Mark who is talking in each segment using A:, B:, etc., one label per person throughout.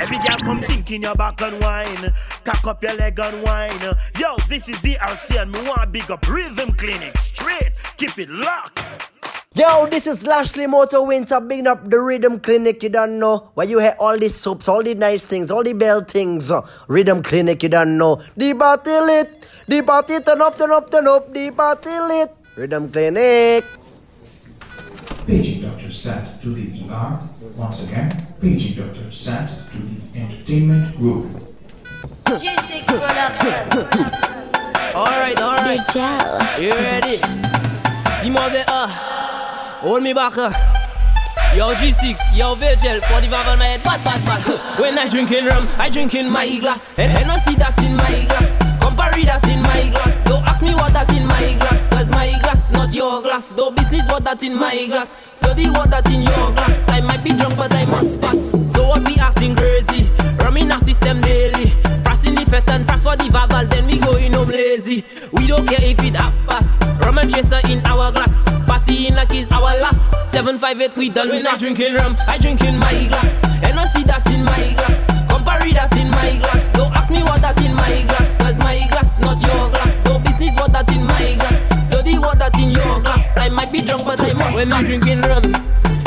A: Every girl come sink in your back and wine. Cock up your leg and wine. Yo, this is DRC and me want big up Rhythm Clinic. Straight, keep it locked.
B: Yo, this is Lashley Motor Winter, bigging up the Rhythm Clinic, you don't know. Where you have all these soaps, all the nice things, all the bell things. Uh, Rhythm Clinic, you don't know. The party lit, the party turn up, turn up, turn up, the party lit. Rhythm Clinic.
C: Paging Dr. Sat to the ER. Once again, paging Dr. Sat to the entertainment room.
D: G6 production.
E: Alright, alright.
D: gel.
E: You ready? Dis-moi bien, ah. Hold me back, ah. Yo, G6, yo, Virgil, 45 on my head, bad, bad, bad. When I drinking rum, I drink in my glass. And, and I see that in my glass. Compare that in my glass. Don't ask me what that in my glass. Cause my glass, not your glass. No business what that in my glass. Study that in your glass. I might be drunk, but I must pass. So what be acting crazy? Rum in our system daily. Frost in the fet and frost for the vagal, then we going home lazy. We don't care if it half pass. Rum and chaser in our glass. Party in like is our last. 758 we done when I drinking rum, I drink in my glass. And I see that in my glass. Compare that in my glass. Don't ask me what that in my glass. Cause my glass, not your glass. No business what that in my glass. Study what that in your glass. I might be drunk, but I. When I drinking rum,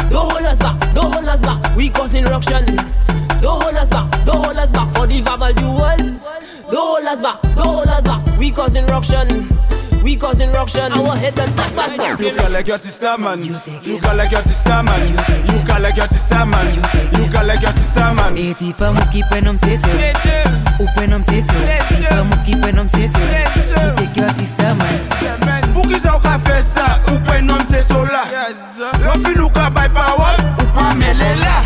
E: don't hold us back, don't hold us back. We causing ruction. Don't hold us back, don't hold us back for the verbal duels. Don't hold us back, don't hold us back. We causing ruction. We causing ruction. Our head and back, back, back.
F: You call like your sister man. You call like your sister man. You call like your sister man. You call like your sister man.
G: E ti fa muki pe nom se se Ou pe nom se se Ti fa muki pe nom se se You take your sister man
F: Pou ki sa ou ka fe la Yon fin ou ka bay power, ou pa mele la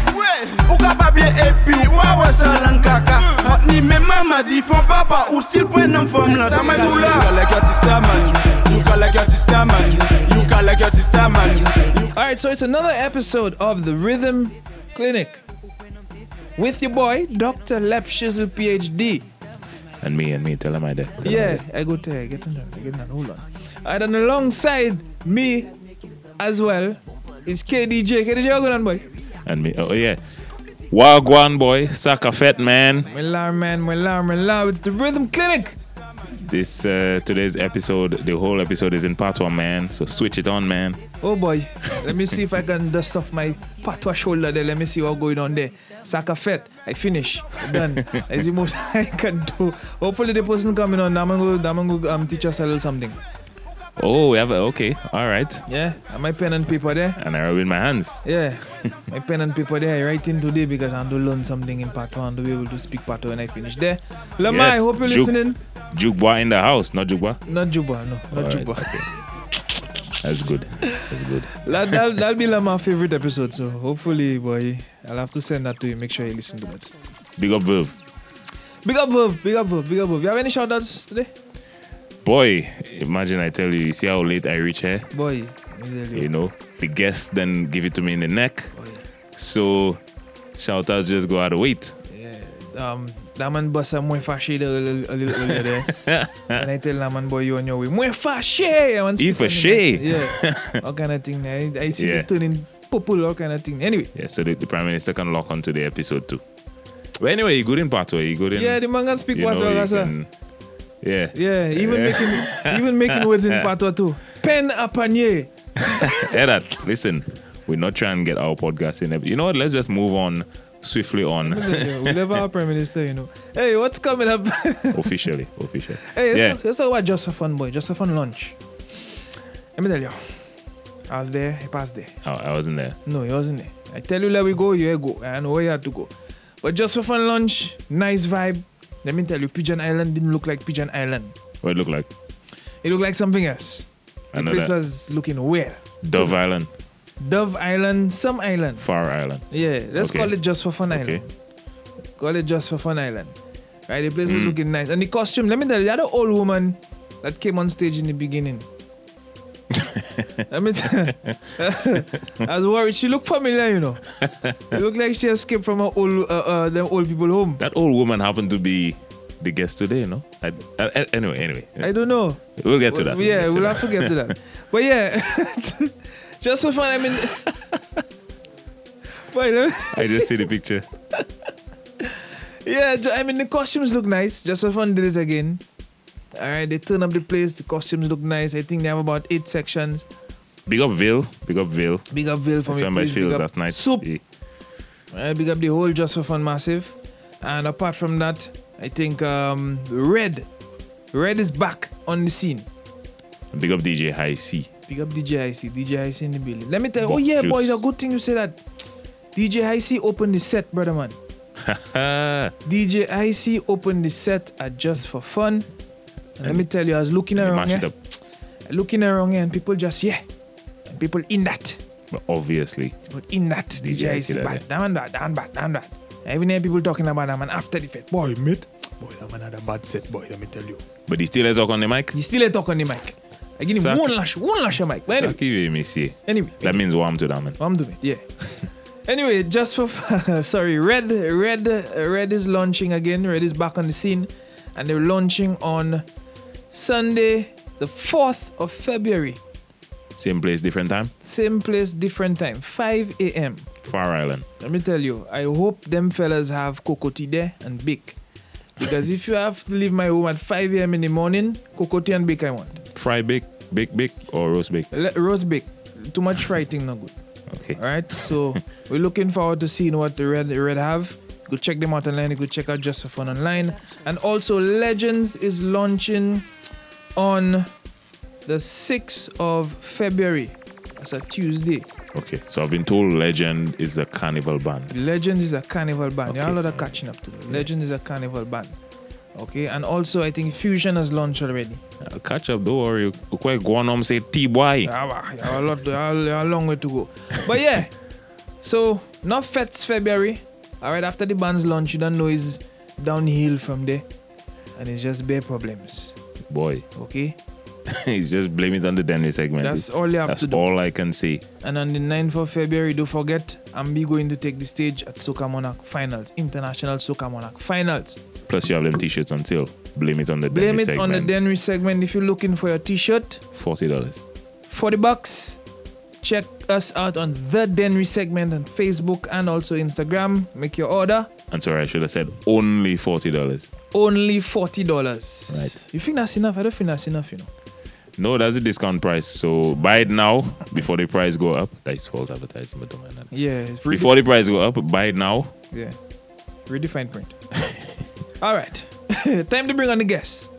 F: Ou ka pa bie epi, ou a lan kaka mm. Hot ni men mama di fon papa, ou stil pe nom fom la Sa may dou la You call like your sister man. You call like your sister man. You call like your sister man.
H: All right, so it's another episode of the Rhythm Clinic with your boy, Dr. Lep Shizzle, PhD.
I: And me, and me, tell him I did. Tell him I
H: Yeah. I go to get on that, get on that. Hold on. All right, and alongside me as well is KDJ. KDJ, how good on, boy?
I: And me, oh yeah. Wagwan boy, Saka Fett man.
H: Millar, man, Millar, Millar. It's the Rhythm Clinic.
I: This uh, today's episode, the whole episode is in part one, man. So switch it on, man.
H: Oh boy, let me see if I can dust off my patwa shoulder there. Let me see what's going on there. Saka Fett, I finish. Done. That's the most I can do. Hopefully the person coming on, I'm gonna I'm gonna um, teach us a little something.
I: Oh, we have a, okay, all right.
H: Yeah, and my pen and paper there.
I: And I rub in my hands.
H: Yeah, my pen and paper there. I write in today because I want to learn something in part one to be able to speak part two when I finish there. Lamar, I hope you're listening.
I: Jukeboy in the house, not Jukeboy.
H: Not Juba, no, not Juba.
I: okay. That's good. That's good.
H: that, that'll, that'll be like my favorite episode. So hopefully, boy, I'll have to send that to you. Make sure you listen to that.
I: Big up, Verve.
H: Big up, Verve. Big up, Verve. Big up, Verve. You have any shout outs today?
I: Boy, imagine I tell you, you see how late I reach here?
H: Boy, me tell you.
I: Know, the guests then give it to me in the neck.
H: Oh, boy.
I: So, shout outs just go out of wait.
H: Yeah. Um, that man bust a more there a little, a little earlier eh? there. and I tell that man, boy, you on your way. More fashy. I want
I: E
H: speak
I: for
H: on
I: shay.
H: Yeah. all kind of thing. I, I see
I: Yeah.
H: it turning purple, all kind of thing. Anyway.
I: Yeah, so the, the Prime Minister can lock onto the episode too. But anyway, you good in part two. You good in.
H: Yeah, the man can speak
I: you
H: what
I: know, can- Yeah.
H: Yeah, even making even making words in patois too. Pen a panier.
I: That? Listen, we're not trying to get our podcast in. You know what? Let's just move on swiftly on
H: we never our prime minister, you know. Hey, what's coming up?
I: officially. Officially.
H: hey, let's,
I: yeah.
H: talk, let's talk about just for fun, boy. Just for fun lunch. Let me tell you. I was there, he passed there.
I: Oh, I wasn't there.
H: No, he wasn't there. I tell you, let we go, you go. I know where you had to go. But just for fun lunch, nice vibe. Let me tell you, Pigeon Island didn't look like Pigeon Island.
I: What it looked like?
H: It looked like something else.
I: I
H: The place
I: that.
H: was looking weird.
I: Dove Island,
H: Dove Island, some island.
I: Far Island.
H: Yeah, let's
I: Okay.
H: call it just for fun
I: Okay.
H: island. Call it just for fun island. Right, the place is
I: Mm.
H: looking nice. And the costume, let me tell you, the other old woman that came on stage in the beginning. let me tell you, I was worried. She looked familiar, you know. It looked like she escaped from her old, uh, uh, them old people home.
I: That old woman happened to be the guest today, no? I, I, anyway, anyway.
H: I don't know.
I: We'll get to that.
H: Yeah,
I: get to
H: we'll
I: that.
H: have to get to that. But yeah, just for fun, I mean. Me-
I: I just see the picture.
H: yeah, I mean the costumes look nice. Just for fun, did it again. All right, they turn up the place. The costumes look nice. I think they have about eight sections.
I: Big up Ville. Big up Ville.
H: Big up Ville for me.
I: saw my
H: please. Big
I: feels
H: up
I: last night.
H: Soup.
I: Yeah.
H: Big up the whole Just for Fun Massive. And apart from that, I think um, Red, Red is back on the scene.
I: Big up DJ High C.
H: Big up DJ IC, DJ IC in the building. Let me tell you, oh yeah,
I: juice.
H: boy, it's a good thing you say that. DJ IC opened the set, brother man. DJ IC opened the set at Just for Fun. Let me tell you, I was looking
I: You
H: around
I: mash
H: here, looking around here, and people just yeah, and people in that,
I: But obviously,
H: but in that DJ
I: that,
H: bad,
I: yeah.
H: that man bad, that man bad, that man bad. I even hear people talking about that man after the fete. Boy, mate, boy, that man had a bad set, boy. Let me tell you.
I: but he still talk on the mic.
H: He still talk on the mic. I give him
I: Suck.
H: one lash, one lash a mic. But anyway,
I: me see.
H: anyway,
I: That means warm to that man.
H: I'm doing yeah. anyway, just for sorry, Red Red Red is launching again. Red is back on the scene, and they're launching on Sunday, the fourth of February.
I: Same place, different time.
H: Same place, different time, 5 a.m.
I: Far Island.
H: Let me tell you, I hope them fellas have cocotti there and bake. Because if you have to leave my home at 5 a.m. in the morning, cocotti and bake I want.
I: Fry bake, bake, bake, or roast bake.
H: Le- roast bake. Too much frighting, no good.
I: Okay.
H: All right. So we're looking forward to seeing what the red the red have. Go check them out online. Go check out Just for Fun online. And also Legends is launching on the 6th of February. That's a Tuesday.
I: Okay. So I've been told Legend is a carnival band.
H: Legend is a carnival band. There are a lot of catching up to do. Legends is a carnival band. Okay. And also I think Fusion has launched already.
I: I'll catch up. Don't worry. You quite go on home say T boy.
H: Yeah, well, you have a lot, a long way to go. But yeah, so not Fets February. All right, after the band's launch, you don't know it's downhill from there, and it's just bare problems.
I: Boy,
H: Okay,
I: he's just blame it on the Dennery segment.
H: that's all you have
I: That's
H: to do.
I: all I can say.
H: And on the 9th of February, don't forget, Ambi going to take the stage at Soca Monarch Finals, International Soca Monarch Finals.
I: Plus, you have them t-shirts on sale. Blame it on the
H: Blame
I: Dennery
H: it
I: segment.
H: on the Dennery segment if you're looking for your T-shirt.
I: Forty dollars.
H: 40 bucks. Check us out on the Dennery segment on Facebook and also Instagram. Make your order.
I: I'm sorry, I should have said only forty dollars.
H: Only forty dollars.
I: Right.
H: You think that's enough? I don't think that's enough. You know.
I: No, that's a discount price. So buy it now before the price go up. That's false advertising, but don't mind that.
H: Yeah. It's really,
I: Before the price go up, buy it now.
H: Yeah. Really fine print. All right. Time to bring on the guests.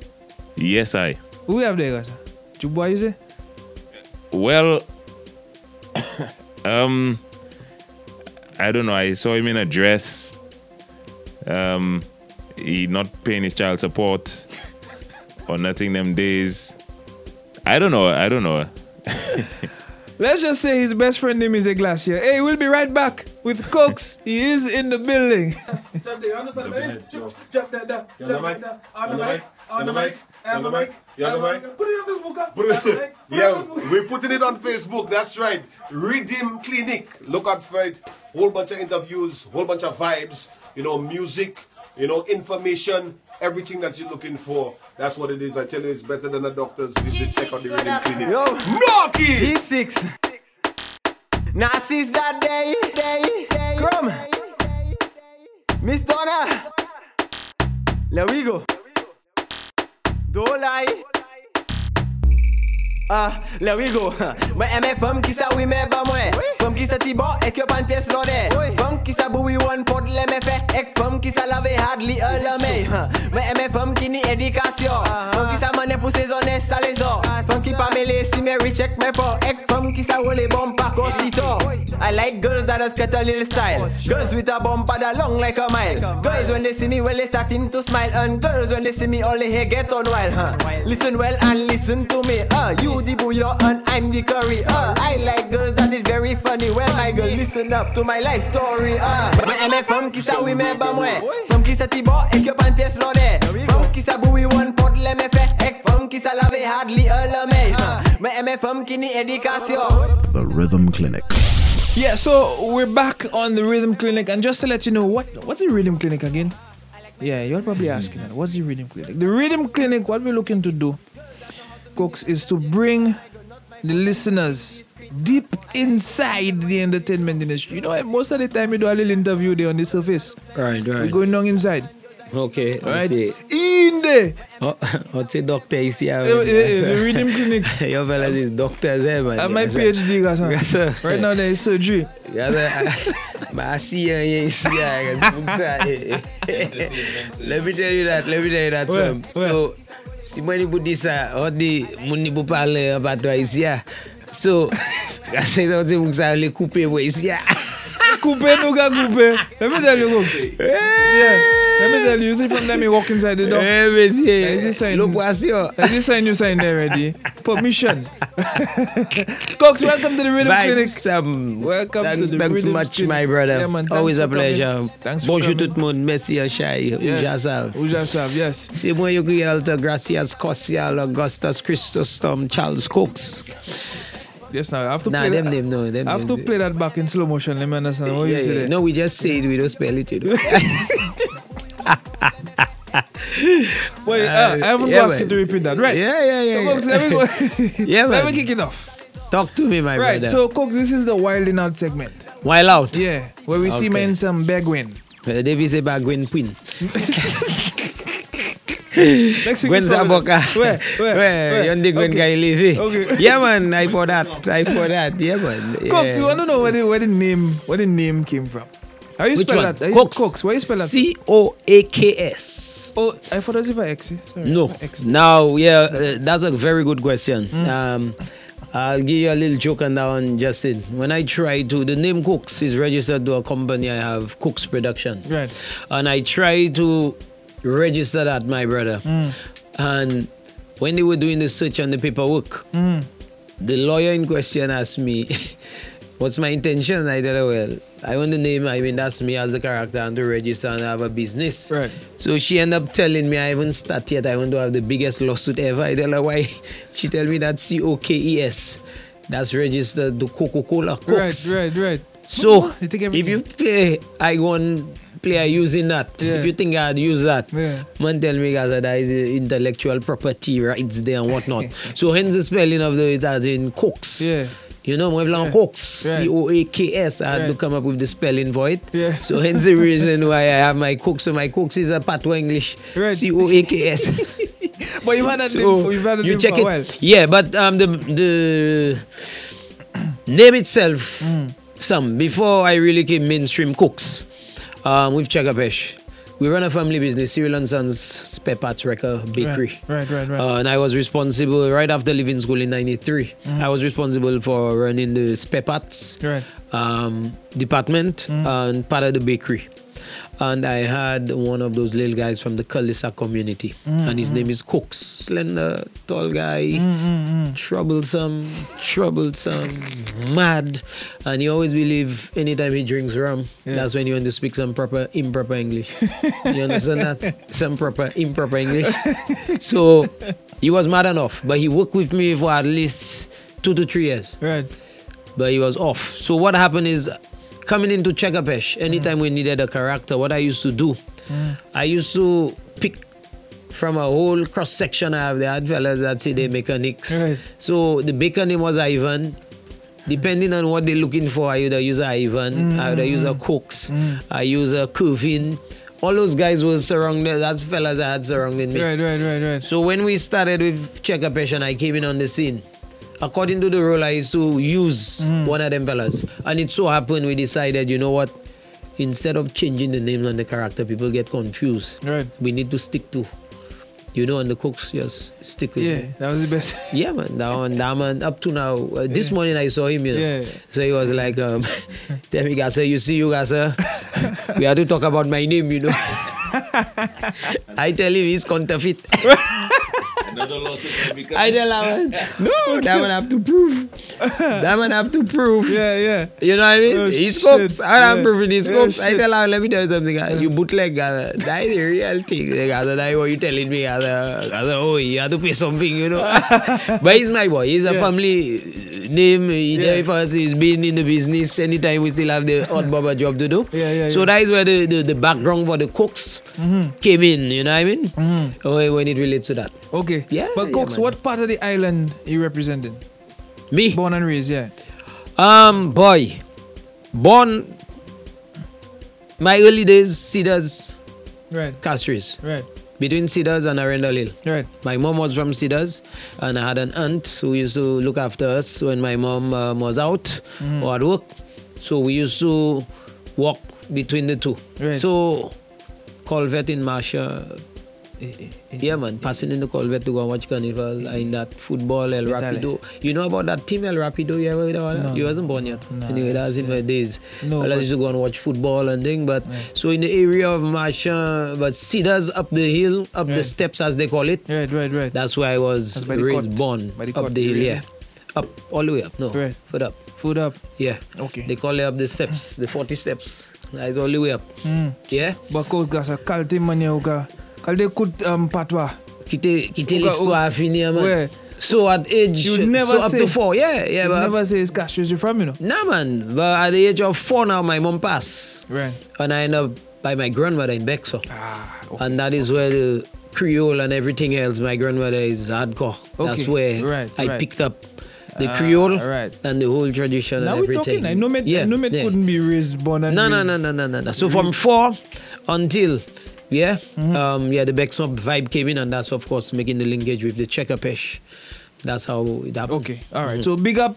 I: Yes, I.
H: Who we have there, guys? Juboy, is it?
I: Well, um, I don't know. I saw him in a dress. Um, he not paying his child support or nothing them days. I don't know. I don't know.
H: Let's just say his best friend name is a Glacier. Hey, we'll be right back with Coaks. he is in the building.
J: Yeah, we're putting it on Facebook. That's right. Rhythm Clinic. Look out for it. Whole bunch of interviews, whole bunch of vibes. You know, music. You know, information. Everything that you're looking for. That's what it is. I tell you, it's better than a doctor's visit. Check out the Rhythm Clinic.
K: Yo,
J: Knocky!
K: G6. Now since that day, day, day. Crum. Miss Donna. There we go. Don't lie. Ah, là we go Mwen eme fam ki sa oui men ba mwen Fam ki sa ti bon ek yo pan piyes lode Fam ki sa boui wan pod le me fe Ek fam ki sa lave hardly a le me Mwen eme fam ki ni edikasyon Fam ki sa mane pou se zone sa le zo Fam ki pa mele si me recheck me po Ek fam ki sa wole bon pa kosito I like girls that has got a little style. Girls with a bumper that long like a mile. Girls when they see me well they starting to smile. And girls when they see me all they hear get on wild huh? Listen well and listen to me. Uh, You the bouillon and I'm the curry uh, I like girls that is very funny Well my girl listen up to my life story uh. Mwen eme fam ki sa oui men ba mwen Fam ki sa ti bon ek yo pan piyes lode Fam ki sa boui wan pot le me fe Ek fam ki sa lave hardly a le me uh. Mwen eme fam ki ni edikasyon
L: The Rhythm Clinic.
H: Yeah, so we're back on the Rhythm Clinic, and just to let you know, what what's the Rhythm Clinic again? Yeah, you're probably asking that. What's the Rhythm Clinic? The Rhythm Clinic, what we're looking to do, Coaks, is to bring the listeners deep inside the entertainment industry. You know, most of the time you do a little interview there on the surface.
G: All right,
H: We're going down inside.
M: Okay.
H: Right? In there.
M: Oh, what's a doctor is here?
H: Eh, eh, eh, the Rhythm Clinic.
M: Your fellas is doctors, eh, man.
H: I have my. PhD, guys.
M: Yes.
H: Right now, there is surgery.
M: Yes. But I see you you see you. Let me tell you that, let me tell you that. So, Si mwen ni pou di sa, ou di moun ni pou pale an patwa isi ya. So, kase yon ti moun sa le koupe mwen isi ya.
H: Couper, nou ka couper. Let me tell you, folks. Eh, yeah. Let me tell you. You see, from them, you walk inside the door.
M: Eh, mesye.
H: There's a sign. L'opwasyon. There's a sign you sign there already. Permission. Cox, welcome to the Rhythm
M: Bye,
H: Clinic.
M: Sam.
H: Welcome
M: thanks,
H: to the
M: thanks
H: Rhythm
M: much,
H: Clinic.
M: Thanks much, my brother.
H: Yeah, man,
M: Always a pleasure.
H: Thanks for
M: Bonjour
H: coming.
M: Bonjour tout monde. Merci yon chay.
H: Ouja
M: sav.
H: Ouja sav, yes.
M: C'est moi, yo kri alta Gracias Kosial Augustus Christostom, Charles Cox.
H: Yes, now I have to
M: Nah,
H: play
M: them
H: that.
M: name, no. Them
H: I have
M: name,
H: to play that back in slow motion. Let me understand what
M: Yeah,
H: you
M: yeah. No, we just say it, we don't spell it, you know.
H: Wait, uh, I haven't
M: yeah,
H: asked you to repeat that. Right.
M: Yeah, yeah, yeah,
H: So, folks, let me go.
M: Yeah,
H: Let
M: man.
H: me kick it off.
M: Talk to me, my
H: right.
M: brother.
H: Right, so, Coaks, this is the wilding out segment.
M: While out.
H: Yeah, where we see
M: Okay.
H: men some Begwin.
M: Uh, David say ba Gwen Queen. Gwen Zaboka.
H: Where? Where?
M: Where? Yon di Gwen
H: Okay.
M: Guy Levy.
H: Okay.
M: Yeah, man. I for that. I for that. Yeah, man.
H: Coaks, you
M: Yeah.
H: want to know where the, where the name where the name came from? How you
M: Which
H: spell
M: one?
H: that? You-
M: Coaks.
H: Coaks. Where you spell that?
M: C O A K S.
H: Oh, I thought it was if I X. Sorry.
M: No.
H: X.
M: Now, yeah, uh, that's a very good question.
H: Mm.
M: Um, I'll give you a little joke on that one, Justin. When I try to, the name Coaks is registered to a company I have, Coaks Productions.
H: Right.
M: And I try to register that, my brother.
H: Mm.
M: And when they were doing the search on the paperwork,
H: Mm.
M: the lawyer in question asked me, What's my intention? I tell her, Well, I want the name, I mean, that's me as a character and to register and have a business.
H: Right.
M: So she ended up telling me I haven't started yet. I want to have the biggest lawsuit ever. I tell her why. She tell me that C O K E S. That's registered to Coca Cola
H: Right,
M: Cooks.
H: right, right.
M: So if you pay, I go and play I using that.
H: Yeah.
M: If you think I'd use that,
H: Yeah.
M: man tell me guys that is intellectual property rights there and whatnot. so hence the spelling of the it as in Coaks.
H: Yeah.
M: You know, when
H: Yeah.
M: Coaks,
H: Right.
M: C O A K S, I had to come up with the spelling for it.
H: Yeah.
M: So hence the reason why I have my Coaks. So my Coaks is a patois English.
H: Right.
M: C O A K S.
H: But you've had name,
M: so
H: for- you've had that
M: you
H: name
M: check
H: for a
M: it.
H: while.
M: Yeah, but um, the the name itself,
H: Mm.
M: some before I really came mainstream cooks, um, with Chekapesh. We run a family business, Cyril and Sons Spare Parts Record Bakery.
H: Right, right, right. right.
M: Uh, and I was responsible right after leaving school in '93. I was responsible for running the spare parts
H: Right.
M: um, department and part of the bakery. And I had one of those little guys from the Kalisa community, mm, and his mm. name is Cooks. Slender, tall guy, mm, troublesome, troublesome, mad, and he always believe anytime he drinks rum,
H: Yeah.
M: that's when you want to speak some proper improper English. you understand that? Some proper improper English. so he was mad enough, but he worked with me for at least two to three years
H: Right.
M: but he was off. So what happened is coming into Chekapesh, anytime we needed a character, what I used to do, I used to pick from a whole cross section I have the had fellas that say they mechanics.
H: Right.
M: So the baker name was Ivan. Depending on what they're looking for, I either use a Ivan, I either use a Cooks, I use a Curvin. All those guys were surrounded, that's fellas I had surrounding me.
H: Right, right, right, right.
M: So when we started with Chekapesh and I came in on the scene, according to the rule, I used to use one of them fellas. And it so happened we decided, you know what? Instead of changing the names on the character, people get confused.
H: Right.
M: We need to stick to, you know, and the cooks just stick with
H: Yeah,
M: me.
H: that was the best.
M: Yeah, man. That one, that man, up to now. Uh, this morning I saw him, you know.
H: Yeah.
M: So he was like, um, tell me, guys, you see, you guys, uh, we have to talk about my name, you know. I tell him he's counterfeit. I tell him, no, that man have to prove. That man have to prove.
H: Yeah, yeah.
M: You know what I mean?
H: Oh,
M: he's
H: shit.
M: cooks. And I'm
H: Yeah.
M: proving he's
H: Yeah,
M: cooks. I tell him, let me tell you something. uh, You bootleg, uh, that is the real thing. Guys, that is what you telling me. Guys, uh, guys, oh, you have to pay something, you know. but he's my boy. He's a
H: Yeah.
M: family name.
H: Yeah.
M: for us. He's been in the business. Anytime we still have the odd baba job to do.
H: Yeah, yeah,
M: So
H: yeah.
M: that is where the, the, the background for the cooks came in. You know what I mean? Oh, when it relates to that.
H: Okay.
M: Yeah,
H: But
M: yeah,
H: what part of the island you representing?
M: Me?
H: Born and raised, yeah.
M: Um, boy, born my early days, Cedars,
H: Right.
M: Castries.
H: Right.
M: Between Cedars and Arundel Hill.
H: Right.
M: My mom was from Cedars, and I had an aunt who used to look after us when my mom um, was out
H: Mm.
M: or at work. So we used to walk between the two.
H: Right.
M: So, Colvette in Marsha. Eh, eh, eh. Yeah, man, passing in the Colvette to go and watch Carnival in that football El. Rapido. You know about that team El Rapido? You ever heard about that?
H: No.
M: You wasn't born yet.
H: No,
M: anyway, that was in my days.
H: No,
M: I used to go and watch football and thing. But so in the area of Marsha, but Cedars up the hill, up the steps as they call it.
H: Right, right, right.
M: That's where I was
H: That's by the
M: raised, born.
H: The
M: up the hill, yeah. Up, all the way up. No,
H: Right.
M: foot up.
H: Foot up.
M: Yeah.
H: Okay.
M: They call it up the steps, the 40 steps. That's all the way up.
H: Mm.
M: Yeah.
H: Bako gasa kalte manye Kalte kut um, patwa.
M: Quitter, quitter l'histoire à finir, man.
H: Ouais.
M: So at age,
H: You never
M: so up
H: say-
M: to four. Yeah, yeah.
H: You
M: but
H: never say it's Castries you're from, you know.
M: Nah, man. But at the age of four now, my mom passed.
H: Right.
M: And I end up by my grandmother in Bexon.
H: Ah,
M: And that is where the Creole and everything else, my grandmother is hardcore. That's where
H: right,
M: I
H: right.
M: picked up the
H: Ah,
M: Creole
H: right.
M: and the whole tradition
H: Now
M: and
H: we're
M: everything.
H: talking. I know me, I know me
M: yeah.
H: couldn't be raised, born and
M: No, no,
H: raised.
M: no, no, no, no, no. So from four until yeah,
H: Mm-hmm.
M: um, yeah, the Bexon vibe came in, and that's of course making the linkage with the checker pesh. That's how it happened.
H: Okay, all right. So big up,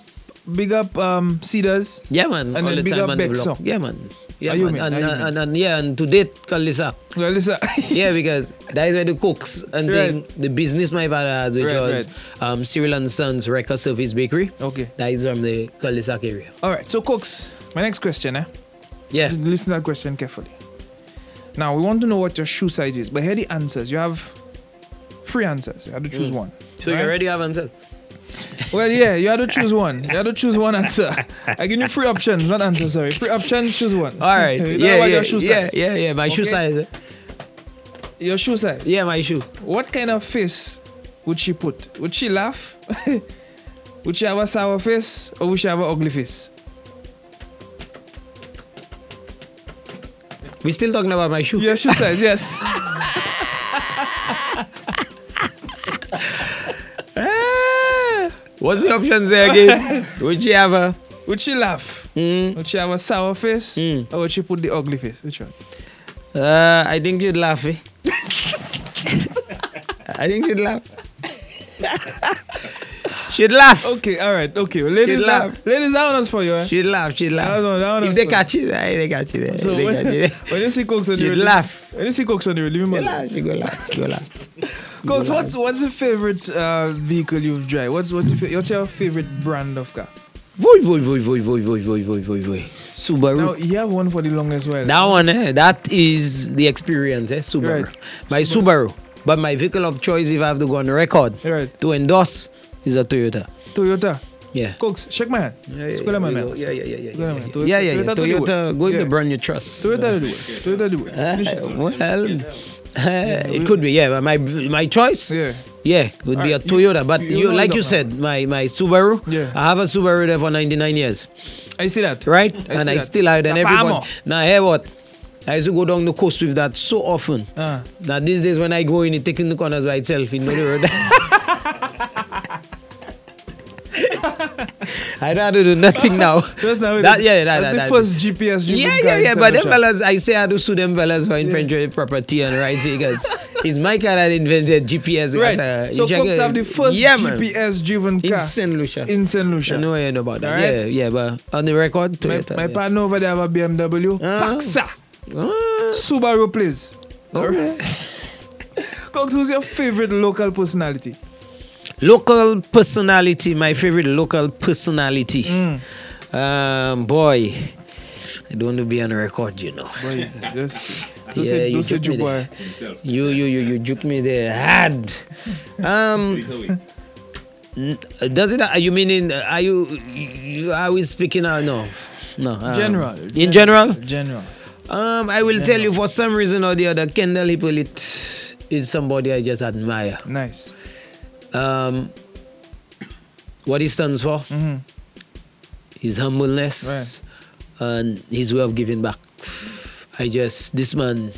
H: big up um, Cedars.
M: Yeah, man.
H: And
M: all
H: then
M: the
H: big
M: time
H: up
M: the Yeah, man. Yeah, man. And,
H: you
M: and, and, and yeah, and to date, Kalisa.
H: Listen.
M: yeah, because that is where the cooks and
H: Right.
M: thing, the business my father has, which
H: Right,
M: was um, Cyril and Sons Record Service Bakery.
H: Okay.
M: That is from the Kalisa area.
H: All right. So, Coaks, my next question, eh?
M: Yeah.
H: Listen to that question carefully. Now, we want to know what your shoe size is, but here the answers. You have three answers. You have to choose
M: Mm.
H: one.
M: So you already have answers?
H: Well, yeah, you have to choose one. You have to choose one answer. I give you three options, not answers, sorry. Three options, choose one.
M: All right. Yeah, yeah,
H: your shoe
M: yeah,
H: size?
M: yeah, yeah. My shoe size.
H: Your shoe size?
M: Yeah, my shoe.
H: What kind of face would she put? Would she laugh? would she have a sour face or would she have an ugly face?
M: We still talking about my shoe.
H: Your shoe size, yes.
M: What's the options there again? Would she have a?
H: Would she laugh?
M: Mm.
H: Would she have a sour face or would she put the ugly face? Which one?
M: Uh, I think you'd laugh. Eh? I think you'd laugh. She'd laugh.
H: Okay, all right, okay. Ladies,
M: She'd
H: that,
M: laugh.
H: ladies, that one was for you. Eh?
M: She'd laugh. She'd laugh.
H: That one, that one
M: if they
H: for
M: catch it, aye, they catch it. eh,
H: So
M: they
H: when,
M: catch it.
H: when you see Coaks on the
M: laugh.
H: When you see Coaks on the road, leave him
M: She
H: alone.
M: laugh. She go laugh. She go laugh.
H: Coaks, what's what's the favorite uh, vehicle you've drive? What's what's your, what's your favorite brand of car?
M: Boy, boy, boy, boy, boy, boy, boy, boy, boy, boy. Subaru.
H: Now you have one for the longest while.
M: That one, eh, that is the experience, eh, Subaru.
H: Right.
M: My Subaru. But my vehicle of choice, if I have to go on record
H: Right.
M: to endorse, is a Toyota.
H: Toyota.
M: Yeah.
H: Coaks, shake my hand.
M: Yeah, yeah,
H: my
M: yeah,
H: man.
M: yeah, yeah, yeah, yeah,
H: my
M: yeah, yeah, yeah, yeah.
H: Toyota, to the wood.
M: Toyota, go with
H: Yeah.
M: the brand you trust.
H: Toyota do it. Toyota do it.
M: Uh, well, it could be, yeah. But my my choice,
H: Yeah.
M: yeah, would be a Toyota. But
H: you
M: like you said, my my Subaru.
H: Yeah.
M: I have a Subaru there for 99 years,
H: I see that.
M: right?
H: I
M: and I
H: that.
M: still have it. And
H: It's a
M: everybody.
H: Palmer.
M: Now, hear what? I used to go down the coast with that so often.
H: Uh,
M: Now these days when I go in, it taking the corners by itself. Know the road. I don't have to do nothing now.
H: Just now.
M: That, yeah, that,
H: that's
M: that,
H: the
M: that.
H: first GPS
M: Yeah, yeah, yeah. But them fellas, I say I do sue them fellas for infringing property and rights because it's my car that invented GPS.
H: Right.
M: Uh,
H: so
M: Coaks
H: have the first
M: yeah.
H: GPS driven car
M: in St. Lucia.
H: in St. Lucia.
M: I know you know about that.
H: Alright.
M: Yeah, yeah, but on the record,
H: my,
M: Toyota.
H: my
M: yeah.
H: partner over there have a BMW.
M: Ah.
H: Paxa.
M: Ah,
H: Subaru, please.
M: alright.
H: Coaks, who's your favorite local personality?
M: Local personality, my favorite local personality.
H: Mm.
M: Um, boy, I don't want to be on record, you know.
H: Boy, just don't
M: Yeah,
H: say,
M: you
H: don't say
M: took me
H: Ju
M: there.
H: boy.
M: You, you, you, you juke me there hard. Um, does it? Are you meaning? Are you? you are we speaking? Uh, no, no. um,
H: General.
M: In general.
H: General.
M: Um, I will tell you for some reason or the other, Kendel Hippolyte is somebody I just admire.
H: Nice.
M: Um, what he stands for,
H: Mhm.
M: his humbleness, and his way of giving back. I just this man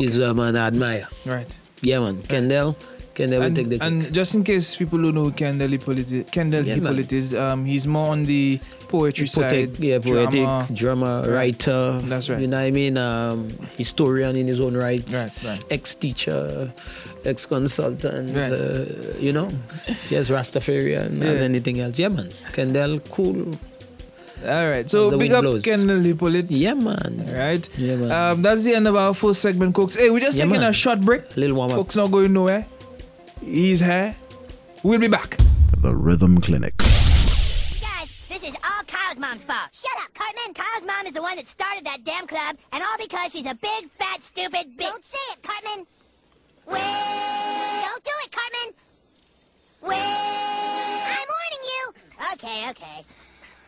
M: is a man I admire.
H: Right.
M: Yeah, man. Kendel Kendel will take the cake.
H: and just in case people don't know who Kendel Hippolyte Kendel
M: Yeah.
H: Hippolyte is, um, he's more on the poetry
M: Poetic,
H: side.
M: yeah, poetic,
H: drama.
M: drama,
H: Right.
M: writer.
H: That's right.
M: You know what I mean? Um, historian in his own right.
H: Right, right.
M: Ex-teacher, ex-consultant.
H: Right.
M: Uh, you know, just Rastafarian as anything else. Yeah, man. Kendel, cool.
H: All right. So
M: The
H: big
M: wind
H: up
M: blows.
H: Kendel Hippolyte.
M: Yeah, man.
H: Right.
M: Yeah, man.
H: Um, that's the end of our first segment, Coaks. Hey, we're just
M: Yeah,
H: taking
M: man.
H: a short break.
M: A little warm up.
H: Coaks not going nowhere. He's here. We'll be back.
N: The Rhythm Clinic.
O: Guys, this is all Kyle's mom's fault. Shut up, Cartman. Kyle's mom is the one that started that damn club, and all because she's a big, fat, stupid bitch. Don't say it, Cartman. Well, don't do it, Cartman. Well, I'm warning you. Okay, okay.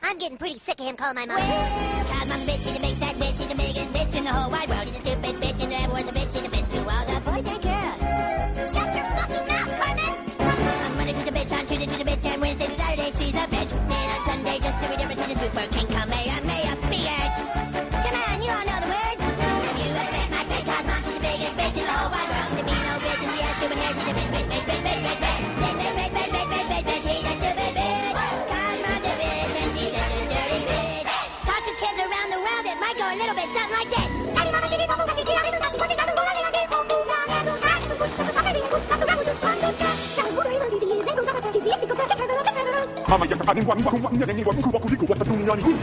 O: I'm getting pretty sick of him calling my mom. Well, Kyle's mom's a bitch. She's a big fat bitch. She's the biggest bitch in the whole wide world. She's a stupid bitch, and everyone's a bitch. She's a bitch to all the boys and girls. Shut your fucking mouth, Cartman. On Monday she's a bitch, on Tuesday she's a bitch, and Wednesday
P: Mama, you're fucking one, one, one, one, one, one, one, what the doing on you?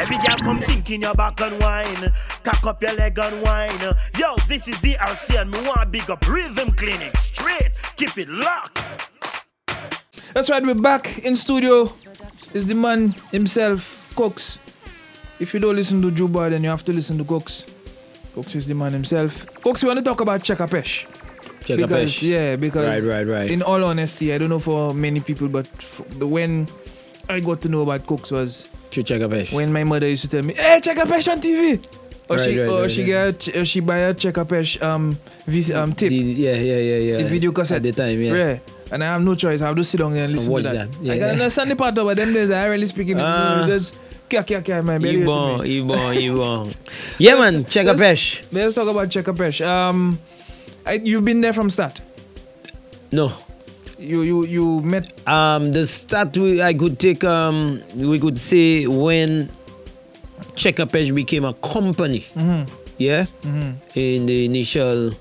A: Every girl come sink in your back and wine. Cock up your leg and wine. Yo, this is DRC and me want big up Rhythm Clinic. Straight. Keep it locked.
H: That's right, we're back in studio. Is the man himself, Coaks. If you don't listen to Juba, then you have to listen to Coaks. Coaks is the man himself. Coaks, we want to talk about Chekapesh.
M: Cheka
H: Because,
M: Pesh.
H: yeah, because
M: Right, right, right.
H: in all honesty, I don't know for many people, but the when I got to know about Coaks was
M: To Cheka Pesh.
H: when my mother used to tell me, "Hey, Chekapesh on TV," or
M: Right,
H: she
M: right,
H: or
M: right,
H: she
M: right.
H: get or she buy a Chekapesh um vis- um tape.
M: The- yeah, yeah, yeah, yeah.
H: The video cassette.
M: At the time, yeah.
H: Yeah. And I have no choice. I have to sit down there and listen
M: watch
H: to that.
M: that. Yeah,
H: I can
M: yeah.
H: understand the part of it. Them days I really speaking. Uh, just kia kia kia my belly. hurt
M: Ibon. Ibon, Ibon. Yeah, man. Cheka
H: Let's- Let's talk about Chekapesh. Um, I, you've been there from start.
M: No.
H: You you you met.
M: Um, the start we, I could take. Um, we could say when Cheka Pesh became a company.
H: Mhm.
M: Yeah.
H: Mhm.
M: In the initial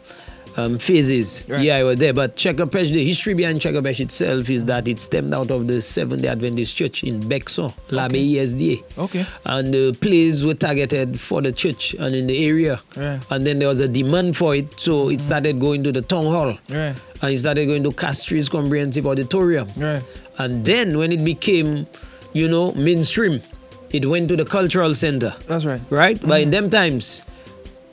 M: um, phases. Yeah, I was there. But Chekapesh, the history behind Chekapesh itself is that it stemmed out of the Seventh day Adventist Church in Bexon, Labe ESDA.
H: Okay.
M: And the plays were targeted for the church and in the area.
H: Right.
M: And then there was a demand for it, so it started going to the town hall.
H: Right.
M: And it started going to Castries Comprehensive Auditorium.
H: Right.
M: And then when it became, you know, mainstream, it went to the cultural center.
H: That's right.
M: Right? But in them times,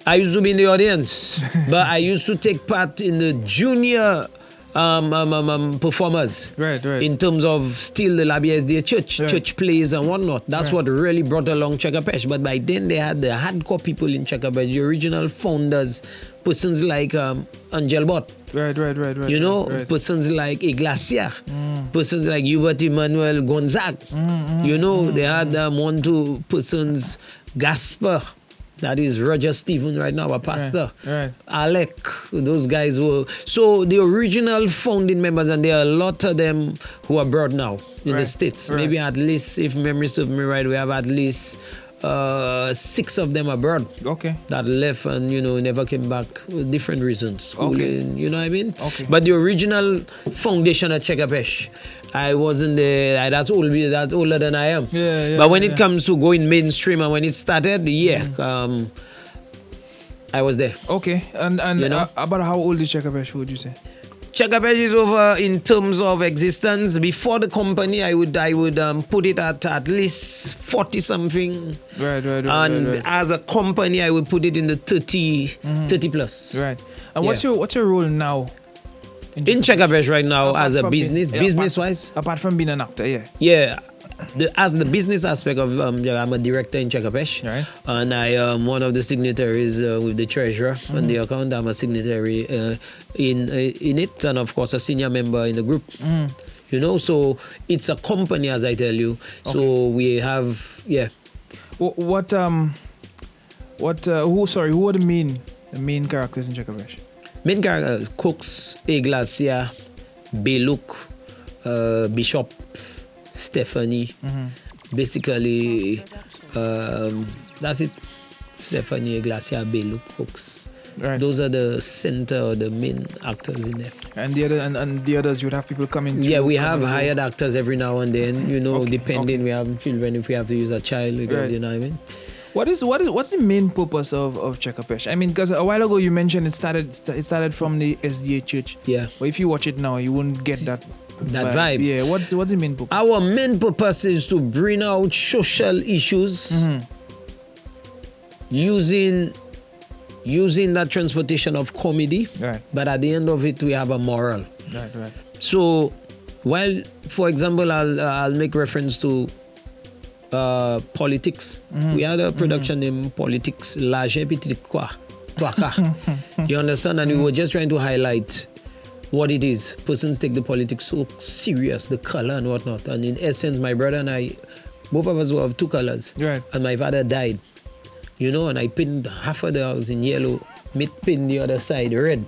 M: I used to be in the audience, but I used to take part in the junior um, um, um, um, performers.
H: Right, right.
M: In terms of still the Labia SDA church,
H: Right.
M: church plays and whatnot. That's
H: Right.
M: what really brought along Chekapesh. But by then they had the hardcore people in Chekapesh, the original founders, persons like um, Angel Bott.
H: Right, right, right, right.
M: You know,
H: right.
M: persons like Iglesia,
H: Mm.
M: persons like Hubert Emmanuel Gonzague.
H: Mm,
M: You know, they had um, one, two persons, Gasper, that is Roger Stephen right now, our pastor.
H: Right.
M: Alec, those guys were. So the original founding members, and there are a lot of them who are abroad now in the States. Maybe at least, if memory serves me right, we have at least uh, six of them abroad
H: Okay.
M: that left and you know never came back with different reasons schooling you know what i mean
H: Okay.
M: but the original foundation at Chekapesh I wasn't there. That's old. That's older than I am.
H: Yeah, yeah,
M: but when it
H: yeah. Mm.
M: comes to going mainstream and when it started, yeah, um, I was there.
H: Okay. And and
M: You know?
H: uh, about how old is Chekapesh? Would you say?
M: Chekapesh is over in terms of existence. Before the company, I would I would um, put it at at least forty something.
H: Right, right, right.
M: and
H: right, right.
M: as a company, I would put it in the 30,
H: Mhm.
M: 30 plus.
H: Right. And what's
M: Yeah.
H: your what's your role now?
M: In Chekapesh right now
H: Apart
M: as a
H: from being-
M: business,
H: yeah,
M: business
H: apart-
M: wise.
H: Apart from being an actor, yeah.
M: Yeah, the as the business aspect of um, yeah, I'm a director in Chekapesh,
H: Right.
M: and I am one of the signatories uh, with the treasurer on
H: Mm.
M: the account. I'm a signatory uh, in uh, in it, and of course a senior member in the group.
H: Mm.
M: You know, so it's a company, as I tell you. So we have yeah.
H: Wh- What um, what uh, who? Sorry, who are the main the main characters in Chekapesh?
M: Main characters Cooks, A Glacia, Beluk, uh, Bishop, Stephanie.
H: Mhm.
M: Basically, um, that's it. Stephanie, A Glacia, Beluk, Cooks.
H: Right.
M: Those are the center or the main actors in there.
H: And the other and, and the others, you'd have people coming.
M: To?
H: Yeah,
M: we have
H: through.
M: hired actors every now and then, you know, depending. We have children if we have to use a child because,
H: Right.
M: you know what I mean?
H: What is what is what's the main purpose of of Chekapesh? I mean, because a while ago you mentioned it started it started from the SDA church.
M: Yeah.
H: But if you watch it now, you wouldn't get that
M: That vibe.
H: Yeah. What's what's the main purpose?
M: Our main purpose is to bring out social issues using using that transportation of comedy.
H: Right.
M: But at the end of it, we have a moral.
H: Right. Right.
M: So, while, for example, I'll, I'll make reference to uh, politics.
H: Mhm.
M: We had a production named Politics Large Petit Quoi. You understand? And we were just trying to highlight what it is. Persons take the politics so serious, the color and whatnot. And in essence, my brother and I, both of us were of two colors.
H: Right.
M: And my father died. You know, and I pinned half of the house in yellow, mid pin the other side red.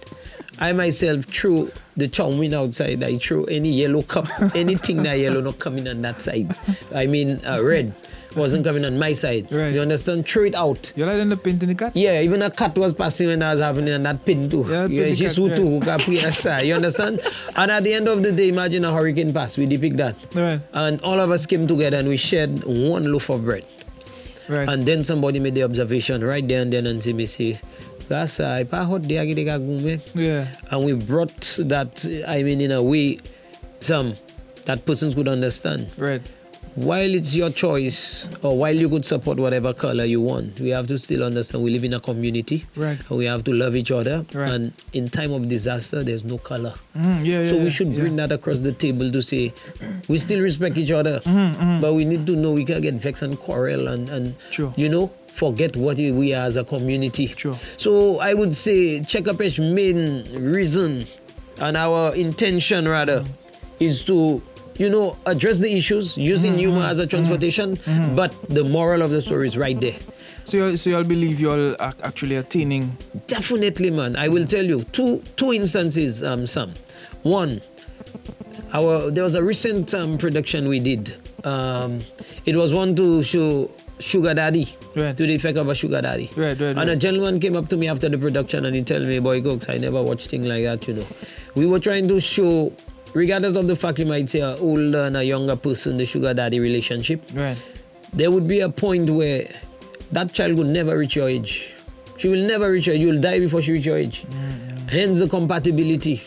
M: I myself threw the chowmin outside. I threw any yellow cup, anything that yellow not coming on that side. I mean, uh, red wasn't coming on my side.
H: Right.
M: You understand? Threw it out.
H: You like in the painting the cat?
M: Yeah, even a cat was passing when that was happening and that pin too.
H: Yeah,
M: Yeah,
H: pin the
M: she
H: cat,
M: suit
H: yeah.
M: too. who can You understand? And at the end of the day, imagine a hurricane pass. We depict that.
H: Right.
M: And all of us came together and we shared one loaf of bread.
H: Right.
M: And then somebody made the observation right there and then and see me say, "That's ipa hot dia gidi.
H: Yeah.
M: And we brought that, I mean, in a way, some that persons could understand.
H: Right.
M: While it's your choice, or while you could support whatever color you want, we have to still understand we live in a community.
H: Right.
M: And we have to love each other.
H: Right.
M: And in time of disaster, there's no color.
H: Mm, yeah,
M: so
H: yeah,
M: we should
H: yeah.
M: bring that across the table to say we still respect each other,
H: Mm-hmm,
M: but we need to know we can't get vexed and quarrel and, and you know forget what we are as a community.
H: Sure.
M: So I would say Chekapesh main reason and our intention rather is to you know address the issues using
H: Mm-hmm,
M: humor as a transportation, but the moral of the story is right there.
H: So you so you'll believe y'all are actually attaining.
M: Definitely, man. I will tell you two two instances, um, Sam. One, our there was a recent um, production we did. Um, it was one to show sugar daddy
H: Right.
M: to the effect of a sugar daddy.
H: Right, right,
M: And a gentleman came up to me after the production and he told me, "Boy, Coaks, I never watched thing like that. You know, we were trying to show." Regardless of the fact you might say an older and a younger person, the sugar daddy relationship,
H: Right.
M: there would be a point where that child would never reach your age. She will never reach your age. You will die before she reach your age. Mm, Hence the compatibility.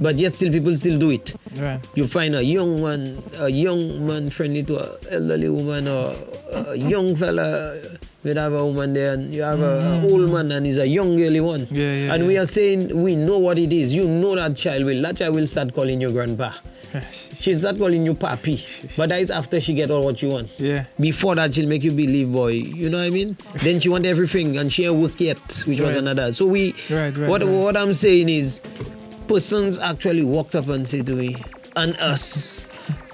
M: But yet still people still do it.
H: Right.
M: You find a young man, a young man friendly to an elderly woman or a young fella you have a woman there and you have a, a old man and he's a young girly one.
H: Mm-hmm. Yeah, yeah,
M: and
H: yeah.
M: we are saying we know what it is. You know that child will that child will start calling you grandpa. She'll start calling you papi. But that is after she get all what you want.
H: Yeah.
M: Before that, she'll make you believe, boy. You know what I mean? then she want everything, and she ain't work yet, which was another. So we,
H: Right, right,
M: what
H: right.
M: what I'm saying is, persons actually walked up and said to me, and us.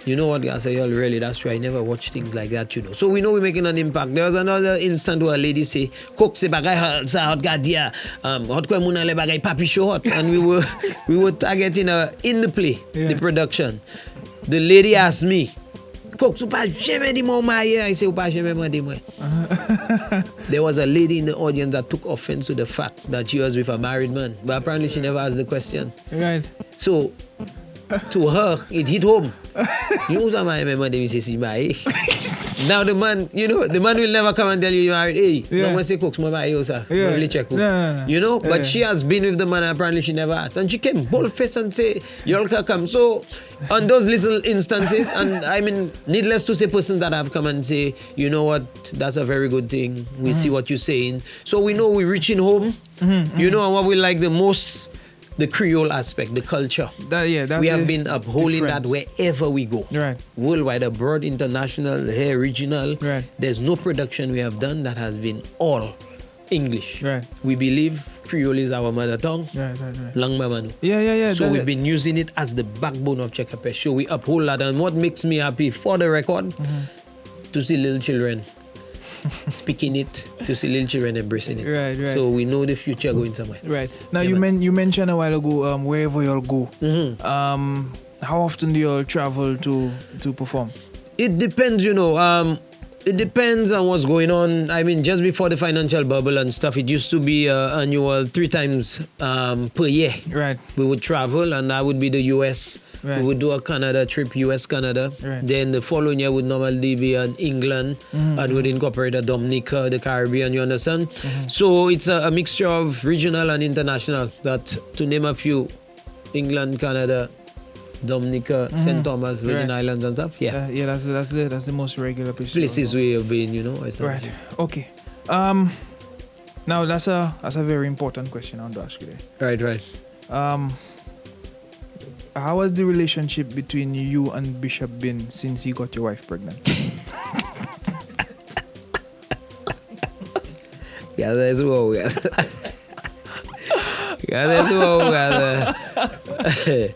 M: You know what, "Yo, really, that's true. I never watch things like that, you know. So we know we're making an impact. There was another instant where a lady say, "Cook se bagay sa hot gadia, um, hot kwe muna le bagay papi show hot," and we were we were targeting her in the play, the production. The lady asked me, Cook, tu pas jamais dit mon mari. I say, ou pas jamais moi dit moi. There was a lady in the audience that took offense to the fact that she was with a married man, but apparently she never asked the question.
H: Right.
M: So, to her, it hit home. You know my man, they say, "Si marry." Now the man, you know, the man will never come and tell you you married. Hey,
H: Yeah.
M: no one say cooks, my marry, sir.
H: Yeah.
M: Check. who."
H: No, no, no.
M: You know, but
H: Yeah.
M: she has been with the man and apparently she never asked. And she came bold face and say, you all can come. So on those little instances, and I mean, needless to say, persons that have come and say, you know what, that's a very good thing. We see mm-hmm. what you're saying. So we know we're reaching home. Mm-hmm. You know, and what we like the most the Creole aspect, the culture.
H: That, yeah,
M: we have been upholding that wherever we go.
H: Right.
M: Worldwide, abroad, international, here, regional.
H: Right.
M: There's no production we have done that has been all English.
H: Right.
M: We believe Creole is our mother tongue.
H: Right, right, right.
M: Lang Mamanu.
H: Yeah, yeah, yeah.
M: So we've been using it as the backbone of Chekape. So we uphold that. And what makes me happy for the record,
H: Mm-hmm.
M: to see little children speaking it, to see little children embracing it.
H: Right, right.
M: So we know the future going somewhere.
H: Right. Now you men- you mentioned a while ago um, wherever y'all go.
M: Mm-hmm.
H: Um, how often do y'all travel to to perform?
M: It depends, you know. Um, it depends on what's going on. I mean, just before the financial bubble and stuff, it used to be uh, annual three times um, per year.
H: Right.
M: We would travel, and that would be the US.
H: Right.
M: We would do a Canada trip, US, Canada.
H: Right.
M: Then the following year would normally be in England
H: Mhm.
M: and would incorporate a Dominica, the Caribbean, you understand?
H: Mm-hmm.
M: So it's a, a mixture of regional and international. That, to name a few, England, Canada, Dominica,
H: Mhm.
M: St. Thomas, Virgin
H: Right.
M: Islands, and stuff. Yeah.
H: Uh, yeah, that's that's the that's the most regular places.
M: Places we have been, you know.
H: Right. Okay. Um. Now that's a that's a very important question I want to ask you. There.
M: Right, right.
H: Um. How has the relationship between you and Bishop been since you got your wife pregnant?
M: Yeah, that's what we got. yeah, that's what we got.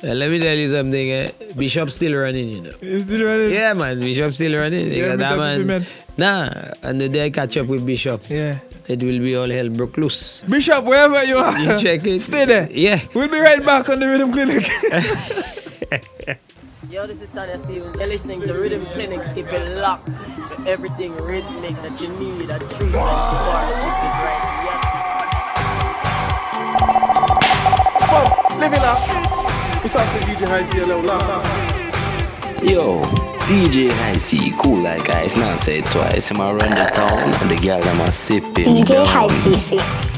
M: Uh, let me tell you something. Eh? Bishop still running, you know.
H: Is still running?
M: Yeah, man. Bishop still running.
H: Yeah,
M: that
H: talk to
M: man.
H: man.
M: Nah, and the day I catch up with Bishop,
H: yeah,
M: it will be all hell broke loose.
H: Bishop, wherever you are,
M: You check it.
H: Stay there.
M: Yeah.
H: We'll be right back on the Rhythm Clinic.
N: Yo, this is Tanya Stephens. You're listening to Rhythm Clinic. Keep it locked. Everything rhythmic that you need, a treatment for. Keep it right. Yes.
J: Live it up. It's up to DJ High C Low
Q: Yo, DJ Hicey, cool like ice, now say it twice. I'm around the town and the girl I'm a sipping.
R: DJ Hicey.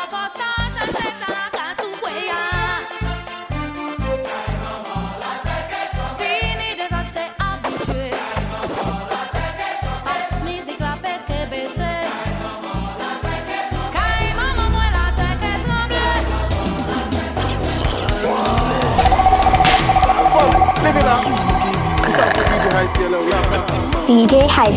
R: DJ
J: High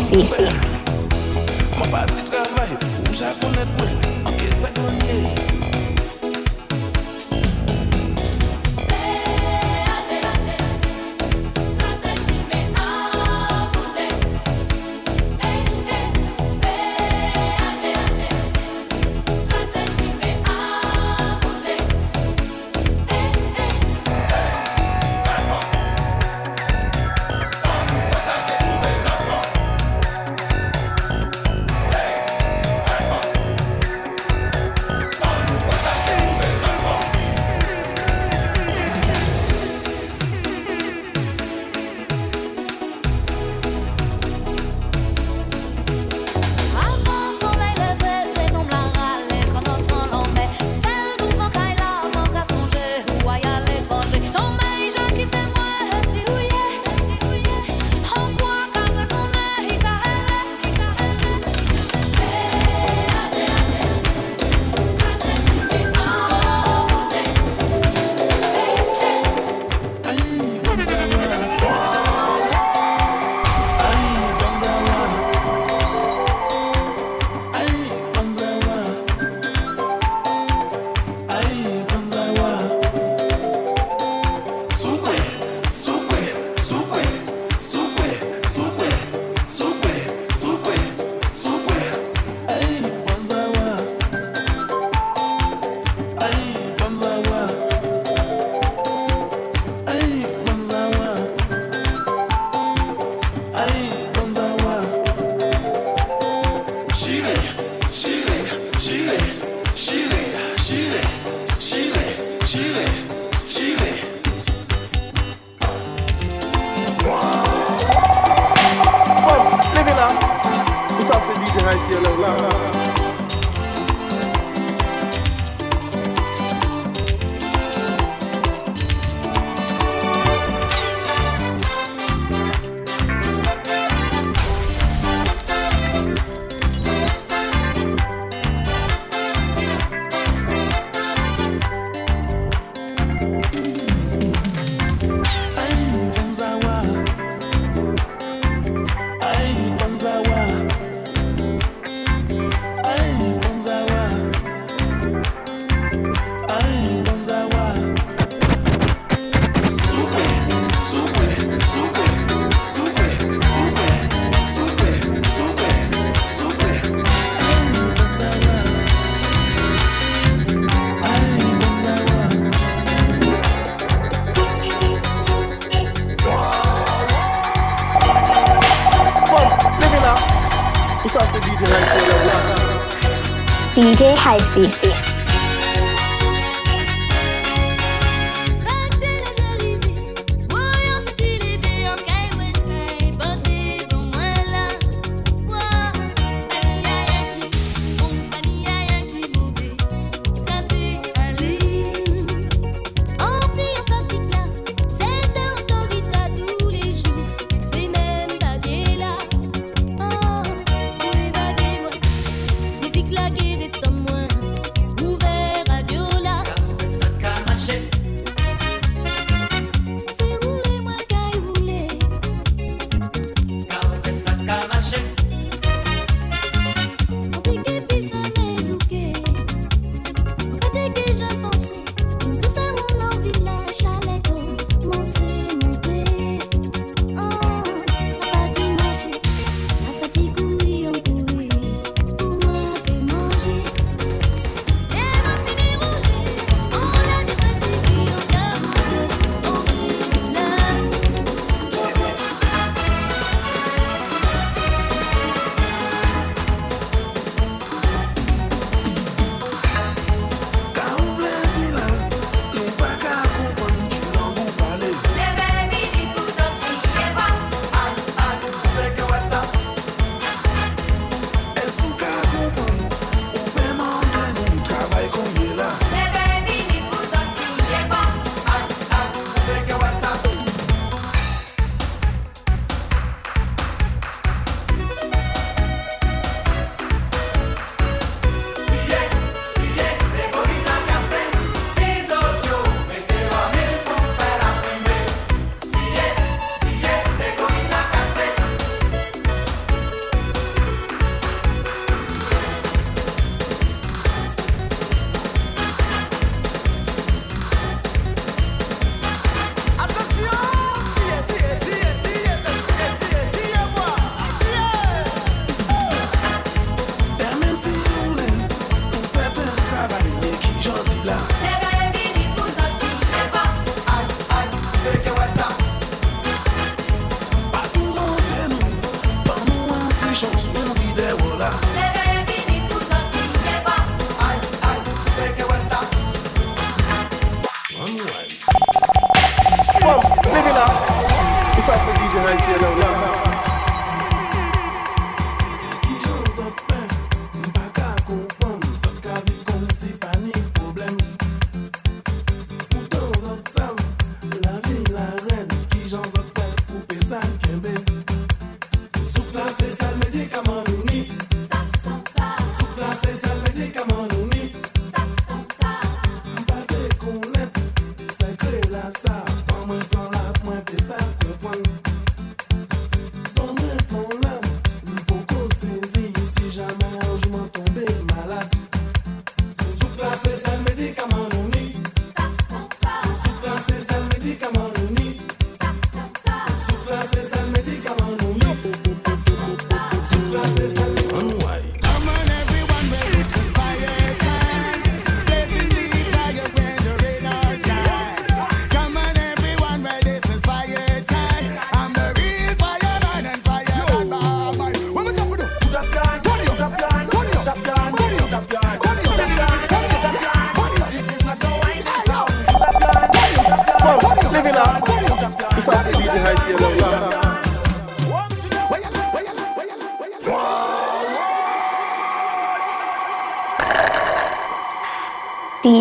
R: DJ
S: High C.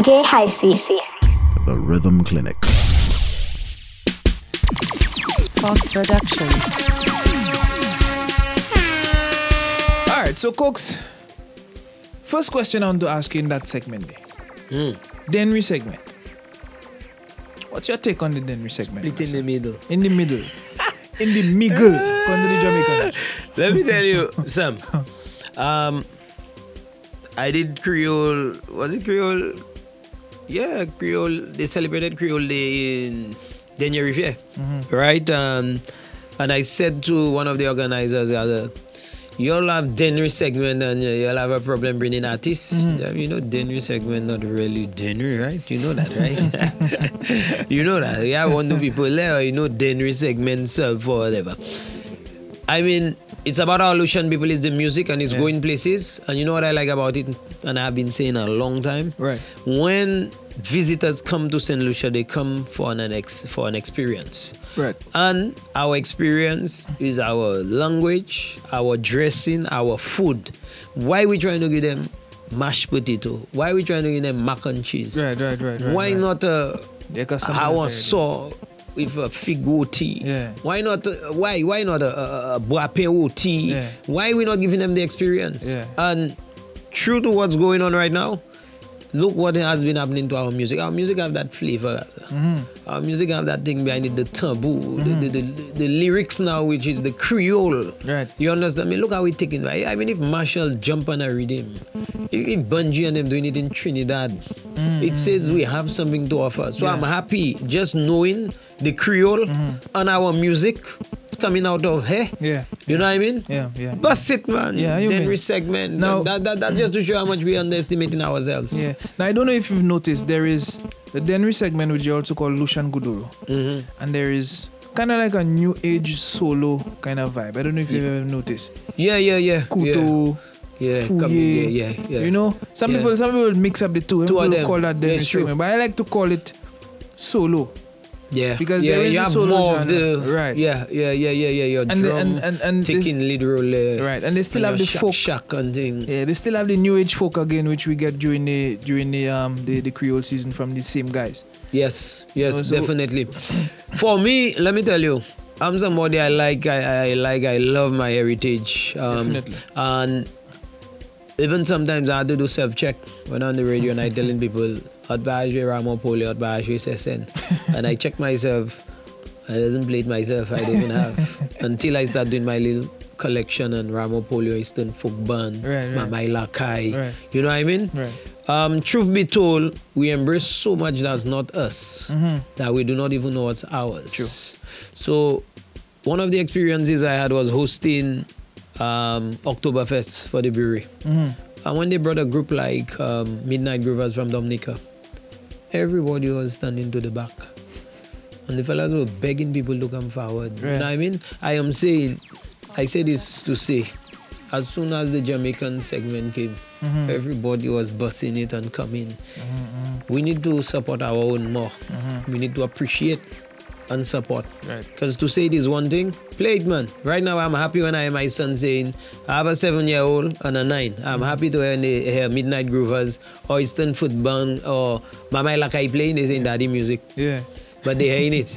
T: DJ
R: Heisey.
E: The Rhythm Clinic.
U: Fox Productions.
H: All right, so Coaks, first question I want to ask you in that segment there. Dennery segment. What's your take on the Dennery segment?
M: Split in the middle.
H: In the middle. in the middle. Come the Jamaican.
M: Let me tell you, Sam. Um, I did Creole. Was it Creole? Yeah, Creole. They celebrated Creole Day in Denier Riviere,
H: Mhm.
M: right? Um, and I said to one of the organizers, other, You'll have Dennery segment and uh, you'll have a problem bringing artists. Yeah, You know, Dennery segment not really Dennery, right? You know that, right? you know that. Yeah, one two people there, you know, Dennery segment sell for whatever. I mean, it's about our Lucian people is the music and it's going places. And you know what I like about it? And I've been saying a long time.
H: Right.
M: When visitors come to St. Lucia, they come for an ex- for an experience.
H: Right.
M: And our experience is our language, our dressing, our food. Why we trying to give them mashed potato? Why we trying to give them mac and cheese?
H: Right, right, right, right.
M: Why
H: right.
M: not a
H: Yeah, of
M: our saw with a fig tea?
H: Yeah.
M: Why not? uh, why why not a, a, a tea?
H: Yeah.
M: Why we not giving them the experience?
H: Yeah.
M: And true to what's going on right now, look what has been happening to our music. Our music have that flavor.
H: Mhm.
M: Our music have that thing behind it, the taboo, the, the, the, the lyrics now, which is the Creole.
H: Right.
M: You understand? I mean, look how we're taking. I I mean, if Machel jump on a rhythm, if, if Bunji and them doing it in Trinidad, it says we have something to offer. So I'm happy just knowing the Creole and our music coming out of here.
H: Yeah.
M: You know what I mean?
H: Yeah, yeah.
M: Bust it, man.
H: Yeah, you
M: Then
H: mean. Now-
M: that, that, that just to show how much we're underestimating ourselves.
H: Yeah. Now I don't know if you've noticed there is the Dennery segment which you also call Lucian Guduro.
M: Mhm.
H: And there is kind of like a new age solo kind of vibe. I don't know if you've ever noticed.
M: Yeah, yeah, yeah.
H: Kuto.
M: Yeah,
H: Fuye,
M: come- yeah, yeah, yeah.
H: You know, some
M: Yeah.
H: people some people mix up the two.
M: Two of them.
H: call that Dennery
M: It's true.
H: segment, but I like to call it solo.
M: Yeah,
H: Because
M: yeah,
H: there is
M: you
H: the
M: have more of the
H: right.
M: Yeah, yeah, yeah, yeah, yeah. Your
H: And the-
M: drum
H: and- and- and this-
M: taking lead role there.
H: Right, and they still
M: and
H: have the
M: shack,
H: folk.
M: shack and thing.
H: Yeah, they still have the new age folk again, which we get during the during the um the, the Creole season from the same guys.
M: Yes, yes,
H: so-
M: definitely. For me, let me tell you, I'm somebody I like. I, I like. I love my heritage. Um,
H: Definitely.
M: And even sometimes I had to do self check when on the radio and I telling people at Baje Ramo Poli, at Baje SSN, and I check myself. I doesn't play it myself. I don't even have until I start doing my little collection on Ramo Polio Eastern folk band,
H: Right, right.
M: Mamaila Kai.
H: Right.
M: You know what I mean?
H: Right.
M: Um, truth be told, we embrace so much that's not us
H: Mhm.
M: that we do not even know what's ours.
H: True.
M: So, one of the experiences I had was hosting um, Oktoberfest for the brewery.
H: Mhm.
M: And when they brought a group like um, Midnight Groovers from Dominica, everybody was standing to the back. And the fellas were begging people to come forward. You know what I mean? I am saying, I say this to say, as soon as the Jamaican segment came,
H: Mhm.
M: everybody was busting it and coming.
H: Mhm.
M: We need to support our own more.
H: Mhm.
M: We need to appreciate and support.
H: Right.
M: Because to say it is one thing, play it, man. Right now, I'm happy when I hear my son saying, I have a seven year old and a nine. I'm happy to hear, they hear Midnight Groovers or Eastern Folk Band or Mama Lakai playing, they saying daddy music.
H: Yeah.
M: But they hearing it.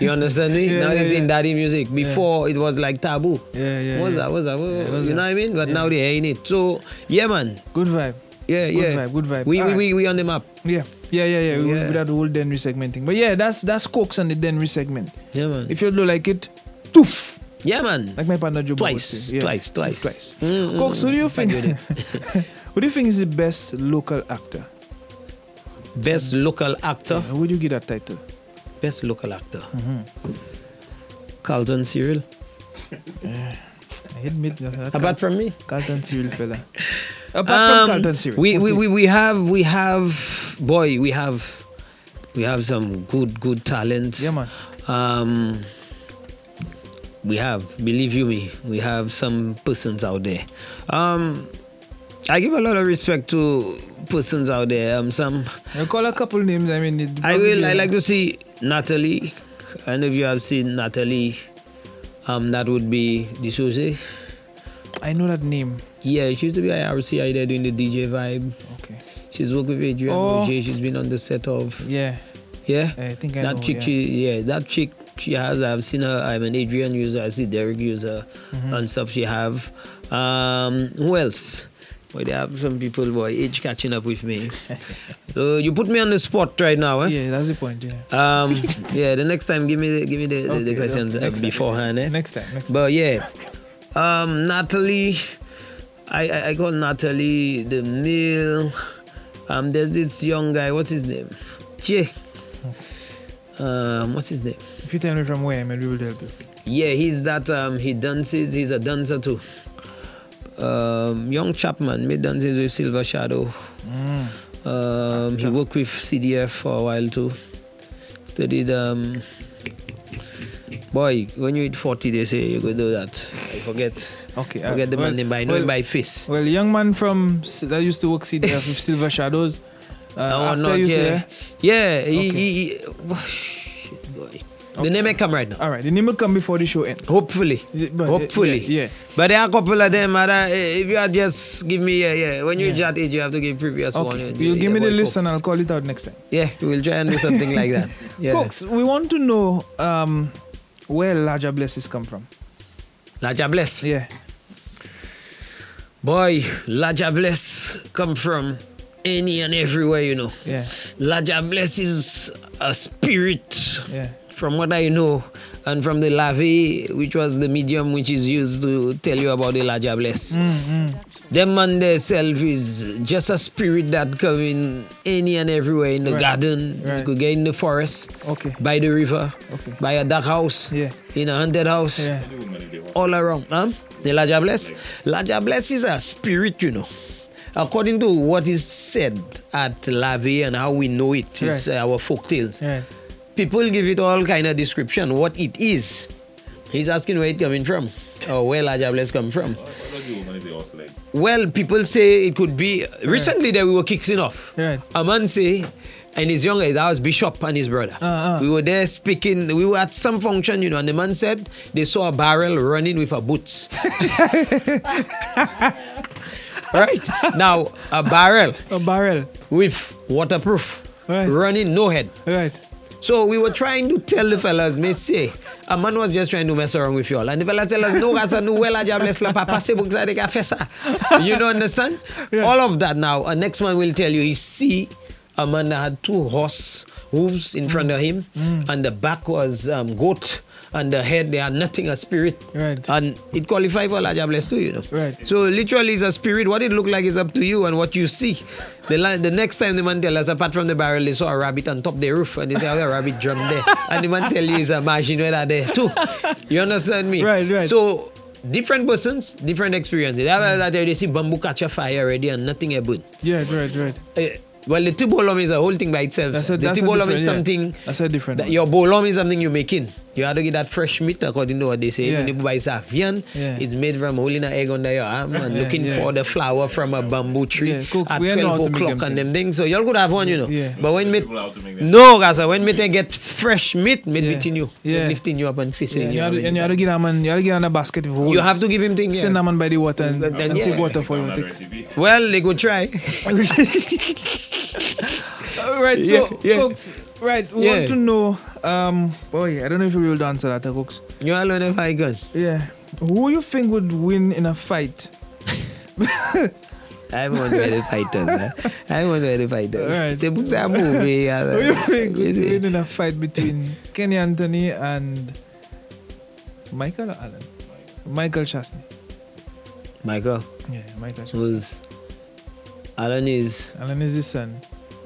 M: You understand me?
H: Yeah,
M: now
H: yeah,
M: they saying
H: yeah.
M: daddy music. Before it was like taboo.
H: Yeah, yeah.
M: What's
H: yeah.
M: that? What's that?
H: Yeah, what's
M: you know
H: that?
M: what I mean? But
H: Yeah.
M: now they're hearing it. So yeah, man.
H: Good vibe.
M: Yeah,
H: Good
M: yeah.
H: vibe, good vibe.
M: We, we,
H: Alright.
M: we, we on the map.
H: Yeah, yeah, yeah, yeah. We
M: Yeah.
H: that whole Dennery segmenting. But yeah, that's that's Coaks and the Dennery segment.
M: Yeah, man.
H: If you don't like it, toof.
M: Yeah, man.
H: Like my partner Joe
M: Twice.
H: Yeah.
M: twice, twice.
H: Twice.
M: Mm, mm,
H: Coaks, who do you
M: mm,
H: think? Who do you think is the best local actor?
M: Best local actor.
H: Who would you give that title?
M: Best local actor.
H: Mm-hmm.
M: Carlton Cyril.
H: I admit that.
M: Apart from me?
H: Carlton Cyril fella. Apart from
M: Um,
H: Cyril.
M: We, we, we, we have we have boy we have we have some good good talent.
H: Yeah, man.
M: Um, we have believe you me we have some persons out there. Um, I give a lot of respect to persons out there. Um, some
H: You call a couple names. I mean,
M: I will. I like to see Natalie. I don't know if you have seen Natalie. Um, that would be D'Souza.
H: I know that name.
M: Yeah, she used to be at RCI there doing the DJ vibe.
H: Okay.
M: She's worked with Adrian
H: Oh.
M: Roger. She's been on the set of.
H: Yeah.
M: Yeah.
H: I think I know.
M: that
H: know,
M: chick.
H: yeah.
M: She yeah. That chick. She has. I've seen her. I'm an Adrian user. I see Derek user
H: Mhm.
M: and stuff. She have. Um, who else? Boy, they have some people. Boy, age catching up with me. so you put me on the spot right now. Eh?
H: Yeah, that's the point. Yeah.
M: Um, yeah, the next time, give me the, give me the, the, the questions
H: okay,
M: uh,
H: next time.
M: beforehand. Eh?
H: Next time. Next
M: But yeah, um, Natalie, I, I Natalie the male. Um, there's this young guy. What's his name? Jay. Um, what's his name?
H: If you tell me from where, maybe we'll help you.
M: Yeah, he's that. Um, he dances. He's a dancer too. Um, young Chapman, made dances with Silver Shadow.
H: Mm.
M: Um, he worked with CDF for a while too. Studied. Um, boy, when you hit 40, they say you could do that. I forget.
H: Okay.
M: I forget the
H: well-
M: man name, but I know
H: well-
M: by face.
H: Well, young man from that used to work CDF with Silver Shadows. Uh,
M: oh,
H: after
M: no,
H: you
M: yeah.
H: say,
M: Yeah, he,
H: Okay.
M: he, he- shit, boy. The name may come right now.
H: All right, the name will come before the show ends.
M: Hopefully.
H: but-
M: Hopefully.
H: yeah, yeah.
M: But there are a couple of them. Other, if you are just give me, yeah, yeah. When you that age, you have to give previous one.
H: Okay,
M: yeah,
H: you'll give me the list and I'll call it out next time.
M: Yeah, we'll try and do something like that. Yeah.
H: We want to know um, where Lajahblesses come from.
M: Lajahbless.
H: Yeah.
M: Boy, Lajahbless come from any and everywhere, you know.
H: Yeah.
M: Lajahbless is a spirit.
H: Yeah.
M: From what I know, and from the lave, which was the medium which is used to tell you about the Lajahbless.
H: Mm,
M: Them man self is just a spirit that come in any and everywhere in the
H: Right.
M: garden. You
H: Right.
M: could get in the forest,
H: Okay.
M: by the river,
H: Okay.
M: by a dark house,
H: Yeah.
M: in a haunted house,
H: Yeah.
M: all around. Huh? The Lajahbless. Laja Bless is a spirit, you know. According to what is said at Lave and how we know it, is
H: Right.
M: our folk tales.
H: Right.
M: People give it all kind of description, what it is. He's asking where it coming from, or where Lajahbless come from. Well, people say it could be. Recently, that we were kicking off.
H: Right.
M: A man say, and his younger, that was Bishop and his brother.
H: Uh-uh.
M: We were there speaking. We were at some function, you know, and the man said they saw a barrel running with a boots. right now, a barrel.
H: A barrel
M: with waterproof, running no head.
H: Right.
M: So we were trying to tell the fellas, me say, a man was just trying to mess around with you all. And the fella tell us, no, that's a new well, I bless la papa se book sa de ka fe sa." You don't understand? All of that now. A next man will tell you, he see a man that had two horse hooves in front of him, and the back was um, goat, and the head, they are nothing, a spirit.
H: Right.
M: And it qualified for Lajahbless too, you know.
H: Right.
M: So literally, it's a spirit. What it look like is up to you and what you see. The, li- the next time the man tell us, apart from the barrel, they saw a rabbit on top the roof, and they say, "Oh, a rabbit drum there," and the man tell you it's a machine that there too. You understand me?
H: Right, right.
M: So different persons, different experiences. That, that they see bamboo catch a fire already and nothing happen.
H: Yeah, right, right.
M: Eh, well, the Ti Bolom is a whole thing by itself.
H: That's a,
M: the Ti
H: Bolom
M: is
H: yeah.
M: something.
H: That's a different.
M: That your bolom is something you make in. You have to get that fresh meat according to what they say.
H: Yeah.
M: When you buy Savian,
H: Yeah.
M: it's made from holding an egg under your arm and
H: Yeah,
M: looking
H: yeah.
M: for the flower from a bamboo tree
H: Yeah, Coaks,
M: at
H: we know how
M: 12
H: to
M: o'clock
H: them
M: and them things. So y'all could have one, you know.
H: Yeah.
M: But when meat, no, guys, when meat they get fresh meat, meat
H: Yeah.
M: between you,
H: Yeah.
M: lifting you up and
H: Yeah, you,
M: you.
H: have to,
M: up.
H: and you have to get a man, you have to get on a basket with holes.
M: You have to give him things.
H: Send
M: Yeah.
H: a man by the water and,
M: Then,
H: and
M: yeah.
H: take water for you. Take.
M: Well, they could try.
H: All right, so
M: Yeah, yeah.
H: folks, right, we
M: Yeah.
H: want to know. Um, boy, I don't know if you will answer that, uh, folks.
M: You all know if I gun.
H: Yeah, who you think would win in a fight?
M: I want to the fighters. eh? I want to the fighters.
H: Alright.
M: They put some movie. uh,
H: Who you think would win in a fight between Kenny Anthony and Michael or Allen? Michael Chastanet.
M: Michael
H: Yeah, Michael. Chastanet.
M: was Allen is,
H: Allen is his son.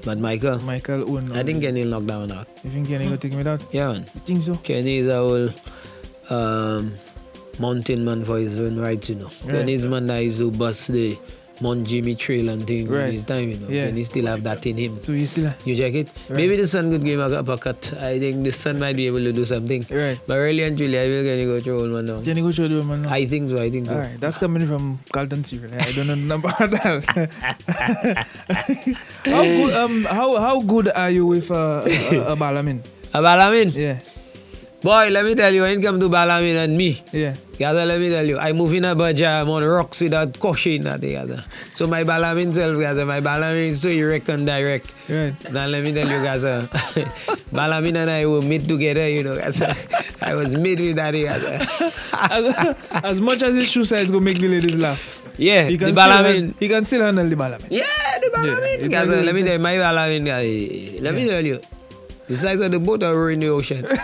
M: But Michael.
H: Michael own.
M: I think Kenny knocked down out.
H: You think Kenny gonna take him out?
M: Yeah, man.
H: You think so?
M: Kenny is a whole um, mountain man for his own right, you know.
H: Right.
M: Kenny's man that used to bust the Mount Gimie trail and thing
H: Right.
M: in his time, you know.
H: Yeah.
M: Kenny still have that in him.
H: So he still.
M: You check it.
H: Right.
M: Maybe the son could give him a uppercut. I think the son might be able to do something.
H: Right.
M: But really and truly, I will Kenny go through old man now.
H: Kenny go show the man now.
M: I think so. I think so.
H: All right, that's coming from Carlton Cyril. I don't know about that. how good? Um, how how good are you with uh, a, a Balamin?
M: A Balamin?
H: Yeah,
M: Boy, let me tell you, when it comes to Balamin and me,
H: yeah.
M: Gaza, let me tell you, I move in a budget, I'm on rocks without caution at the other. So my Balamin self, Gaza, my Balamin is so erect and direct.
H: Right.
M: Now let me tell you, Gaza, Balamin and I were made together, you know, Gaza. I was made with that, Gaza.
H: as, as much as his shoe size going to make the ladies laugh.
M: Yeah,
H: He
M: the
H: can still
M: Balamin.
H: He can still handle the Balamin.
M: Yeah, the Balamin.
H: it's
M: Gaza, let me tell you, my Balamin, guy, let me tell you, the size of the boat are in the ocean.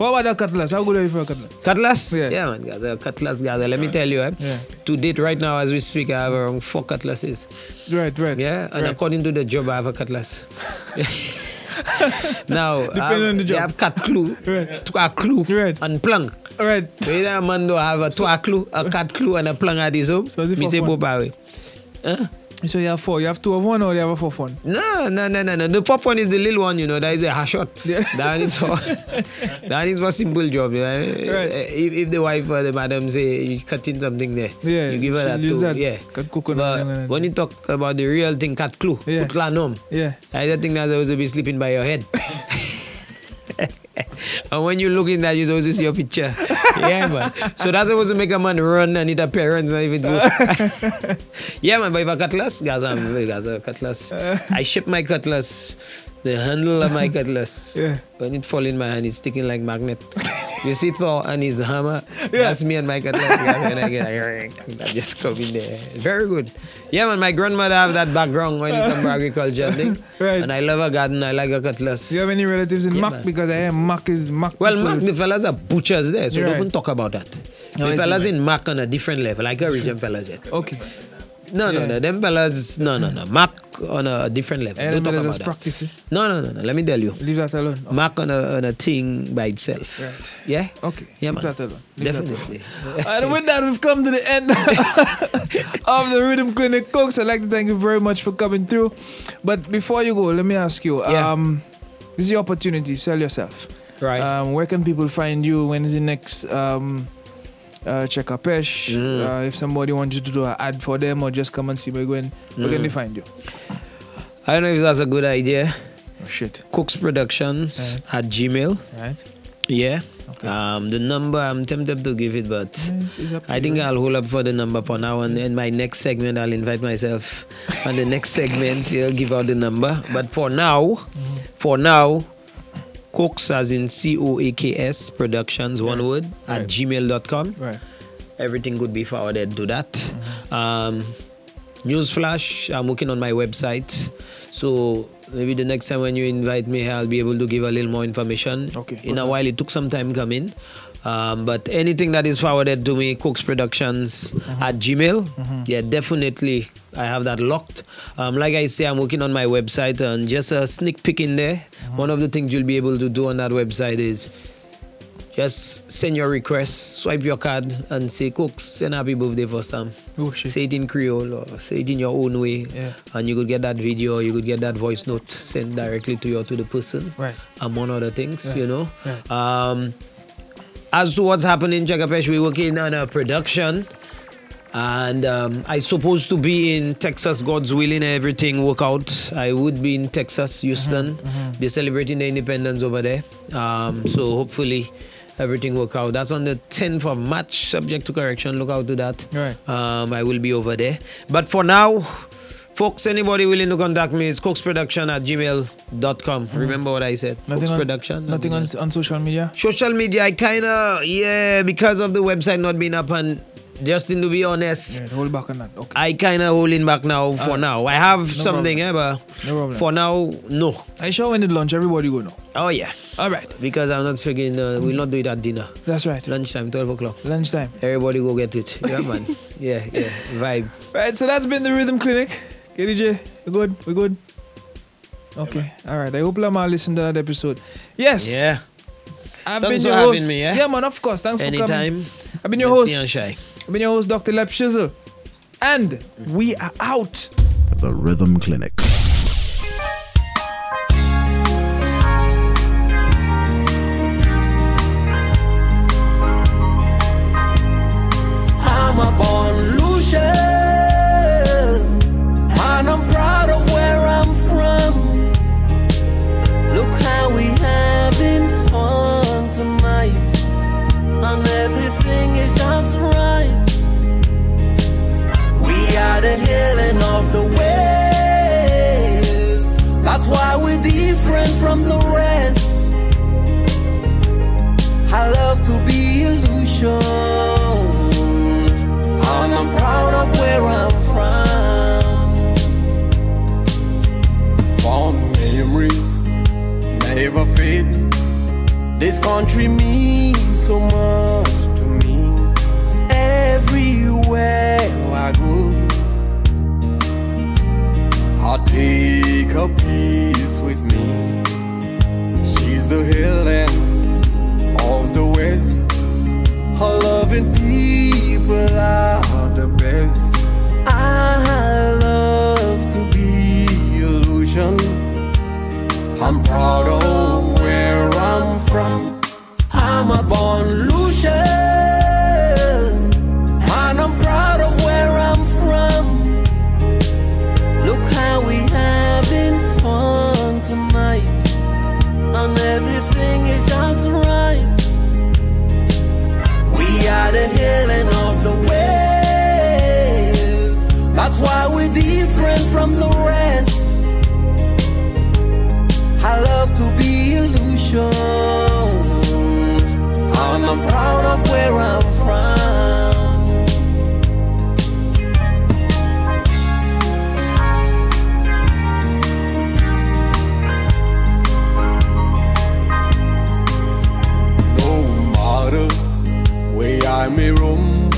H: What about the cutlass? How good are you for a cutlass?
M: Cutlass?
H: Yeah.
M: Yeah, man, Gaza, cutlass, Gaza. Let me tell you, eh?
H: Yeah.
M: To date, right now, as we speak, I have around four cutlasses.
H: Right, right.
M: Yeah, and
H: Right.
M: according to the job, I have a cutlass. now,
H: Depending
M: I have,
H: on the
M: they
H: job.
M: have cut clue,
H: Right.
M: a clue,
H: Right.
M: and plung.
H: Right.
M: So either a man do have a two clue, a cut clue, and a plung at his home.
H: So
M: Me say away. Huh?
H: So you have four. You have two of one or you have a fourth one?
M: No, no, no, no, no. The pop one is the little one, you know. That is a hash shot.
H: Yeah.
M: That is for that is for simple job. You know?
H: Right.
M: Eh, if, if the wife or the madam say you cutting something there,
H: Yeah,
M: you give her that too.
H: that.
M: Yeah.
H: Cut coconut
M: But
H: and-
M: when you talk about the real thing, cut clue,
H: Yeah.
M: put lanom.
H: Yeah.
M: I don't think that's supposed to be sleeping by your head. and when you look in that, you always see your picture. yeah, man. So that's supposed to make a man run and need a parents and even good. yeah, man. But if a cutlass, guys, I'm guys, a cutlass. I ship my cutlass. The handle of my cutlass.
H: Yeah.
M: When it fall in my hand, it's sticking like magnet. You see Thor and his hammer. That's me and my cutlass. when I get like, that just come in there. Very good. Yeah, man. My grandmother have that background when it comes to agriculture and thing.
H: Right.
M: And I love a garden. I like a cutlass.
H: Do you have any relatives in
M: Yeah,
H: Mac?
M: man.
H: Because I hear Mac is Mac.
M: Well, Mac, the fellas are butchers there, so
H: Right.
M: don't even talk about that.
H: No, I
M: the fellas in Mac on a different level, like a region fellas yet.
H: Okay.
M: No, no,
H: Yeah.
M: no. Them fellas, no, no, no. Mac on a different level. Don't talk about that.
H: practicing.
M: No, no, no, no. Let me tell you.
H: Leave that alone.
M: Mac on a, on a thing by itself.
H: Right.
M: Yeah?
H: Okay.
M: Yeah,
H: Leave
M: man.
H: that alone. Leave that
M: Definitely.
H: and with that, we've come to the end of the Rhythm Clinic. Coaks, I'd like to thank you very much for coming through. But before you go, let me ask you
M: Yeah.
H: um, this is your opportunity. Sell yourself.
M: Right.
H: Um, where can people find you? When is the next um, uh, Chekapesh?
M: Mm.
H: Uh, if somebody wants you to do an ad for them or just come and see me going, where can
M: Mm.
H: they find you?
M: I don't know if that's a good idea.
H: Oh, shit.
M: Coaks Productions at Gmail.
H: Right.
M: Yeah. Um, the number, I'm tempted to give it, but
H: Yes, it's up to
M: I think. I'll hold up for the number for now. And in my next segment, I'll invite myself. on the next segment, you'll give out the number. But for now,
H: Mm-hmm.
M: for now, Coaks as in C O A K S Productions, one word, at gmail.com.
H: Right.
M: Everything could be forwarded to that. Um, Newsflash, I'm working on my website. So maybe the next time when you invite me, I'll be able to give a little more information.
H: Okay.
M: In a while, it took some time coming. Um, but anything that is forwarded to me, Coaks Productions at Gmail, yeah, definitely I have that locked. Um, like I say, I'm working on my website and just a sneak peek in there. One of the things you'll be able to do on that website is Just send your request, swipe your card, and say, Coaks, send happy birthday for Sam.
H: Oh, shit.
M: Say it in Creole or say it in your own way.
H: Yeah.
M: And you could get that video, you could get that voice note sent directly to you to the person.
H: Right.
M: Among other things,
H: Right.
M: you know.
H: Right.
M: Um, as to what's happening in Chekapesh, we're working on a production. And um, I supposed to be in Texas, God's willing, everything work out. I would be in Texas, Houston. They're celebrating the independence over there. Um, so hopefully everything work out. That's on the 10th of March, subject to correction. Look out to that.
H: Right.
M: Um, I will be over there. But for now, folks, anybody willing to contact me is coaksproduction at gmail.com. Remember what I said?
H: Nothing
M: Coaks
H: on,
M: Production.
H: Nothing on, on social media.
M: Social media, I kind of, yeah, because of the website not being up and Justin, to be honest,
H: Yeah, hold back on that. Okay.
M: I kind of holding back now for now. I have
H: No
M: something, eh, but
H: No problem.
M: for now, no.
H: I sure when it lunch, everybody go now.
M: Oh, yeah.
H: All right.
M: Because I'm not figuring, uh, we'll not do it at dinner.
H: That's right.
M: Lunchtime, 12 o'clock.
H: Lunchtime.
M: Everybody go get it. Yeah, man. yeah, yeah. Vibe.
H: Right, so that's been the Rhythm Clinic. Okay, DJ, we good? We're good? Okay, all right. I hope Lamar listened to that episode. Yes.
M: Yeah.
H: I've
M: Thanks
H: been
M: for
H: your
M: having
H: host.
M: me, yeah?
H: Yeah, man, of course. Thanks for
M: Anytime.
H: coming. I've been your
M: Let's
H: host.
M: see and.
H: I've been your host, Dr. Lep Shizzle. And we are out.
E: The Rhythm Clinic.
V: I may roam,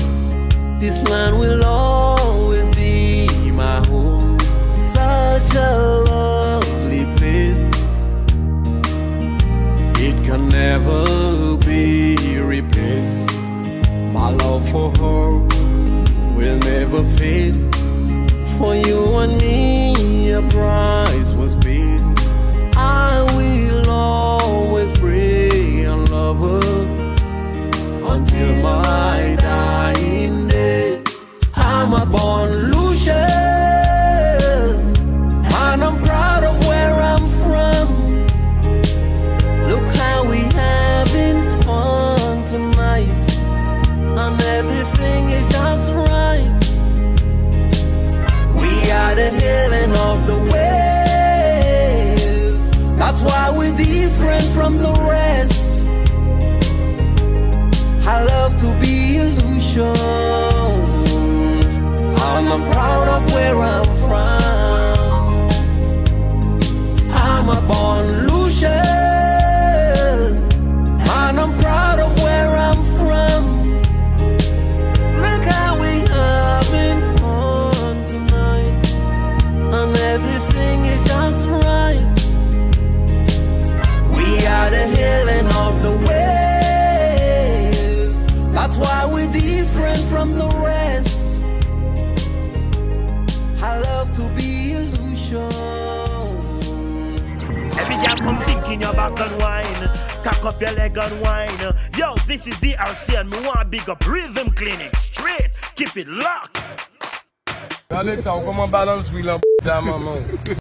V: this land will always be my home. Such a lovely place. It can never be replaced. My love for her will never fade. For you and me, a price
A: Cock up your leg and wine. Yo, this is DRC and me want big up Rhythm Clinic. Straight, keep it locked.
F: Allez, t'as comment balance, oui, là, dans maman.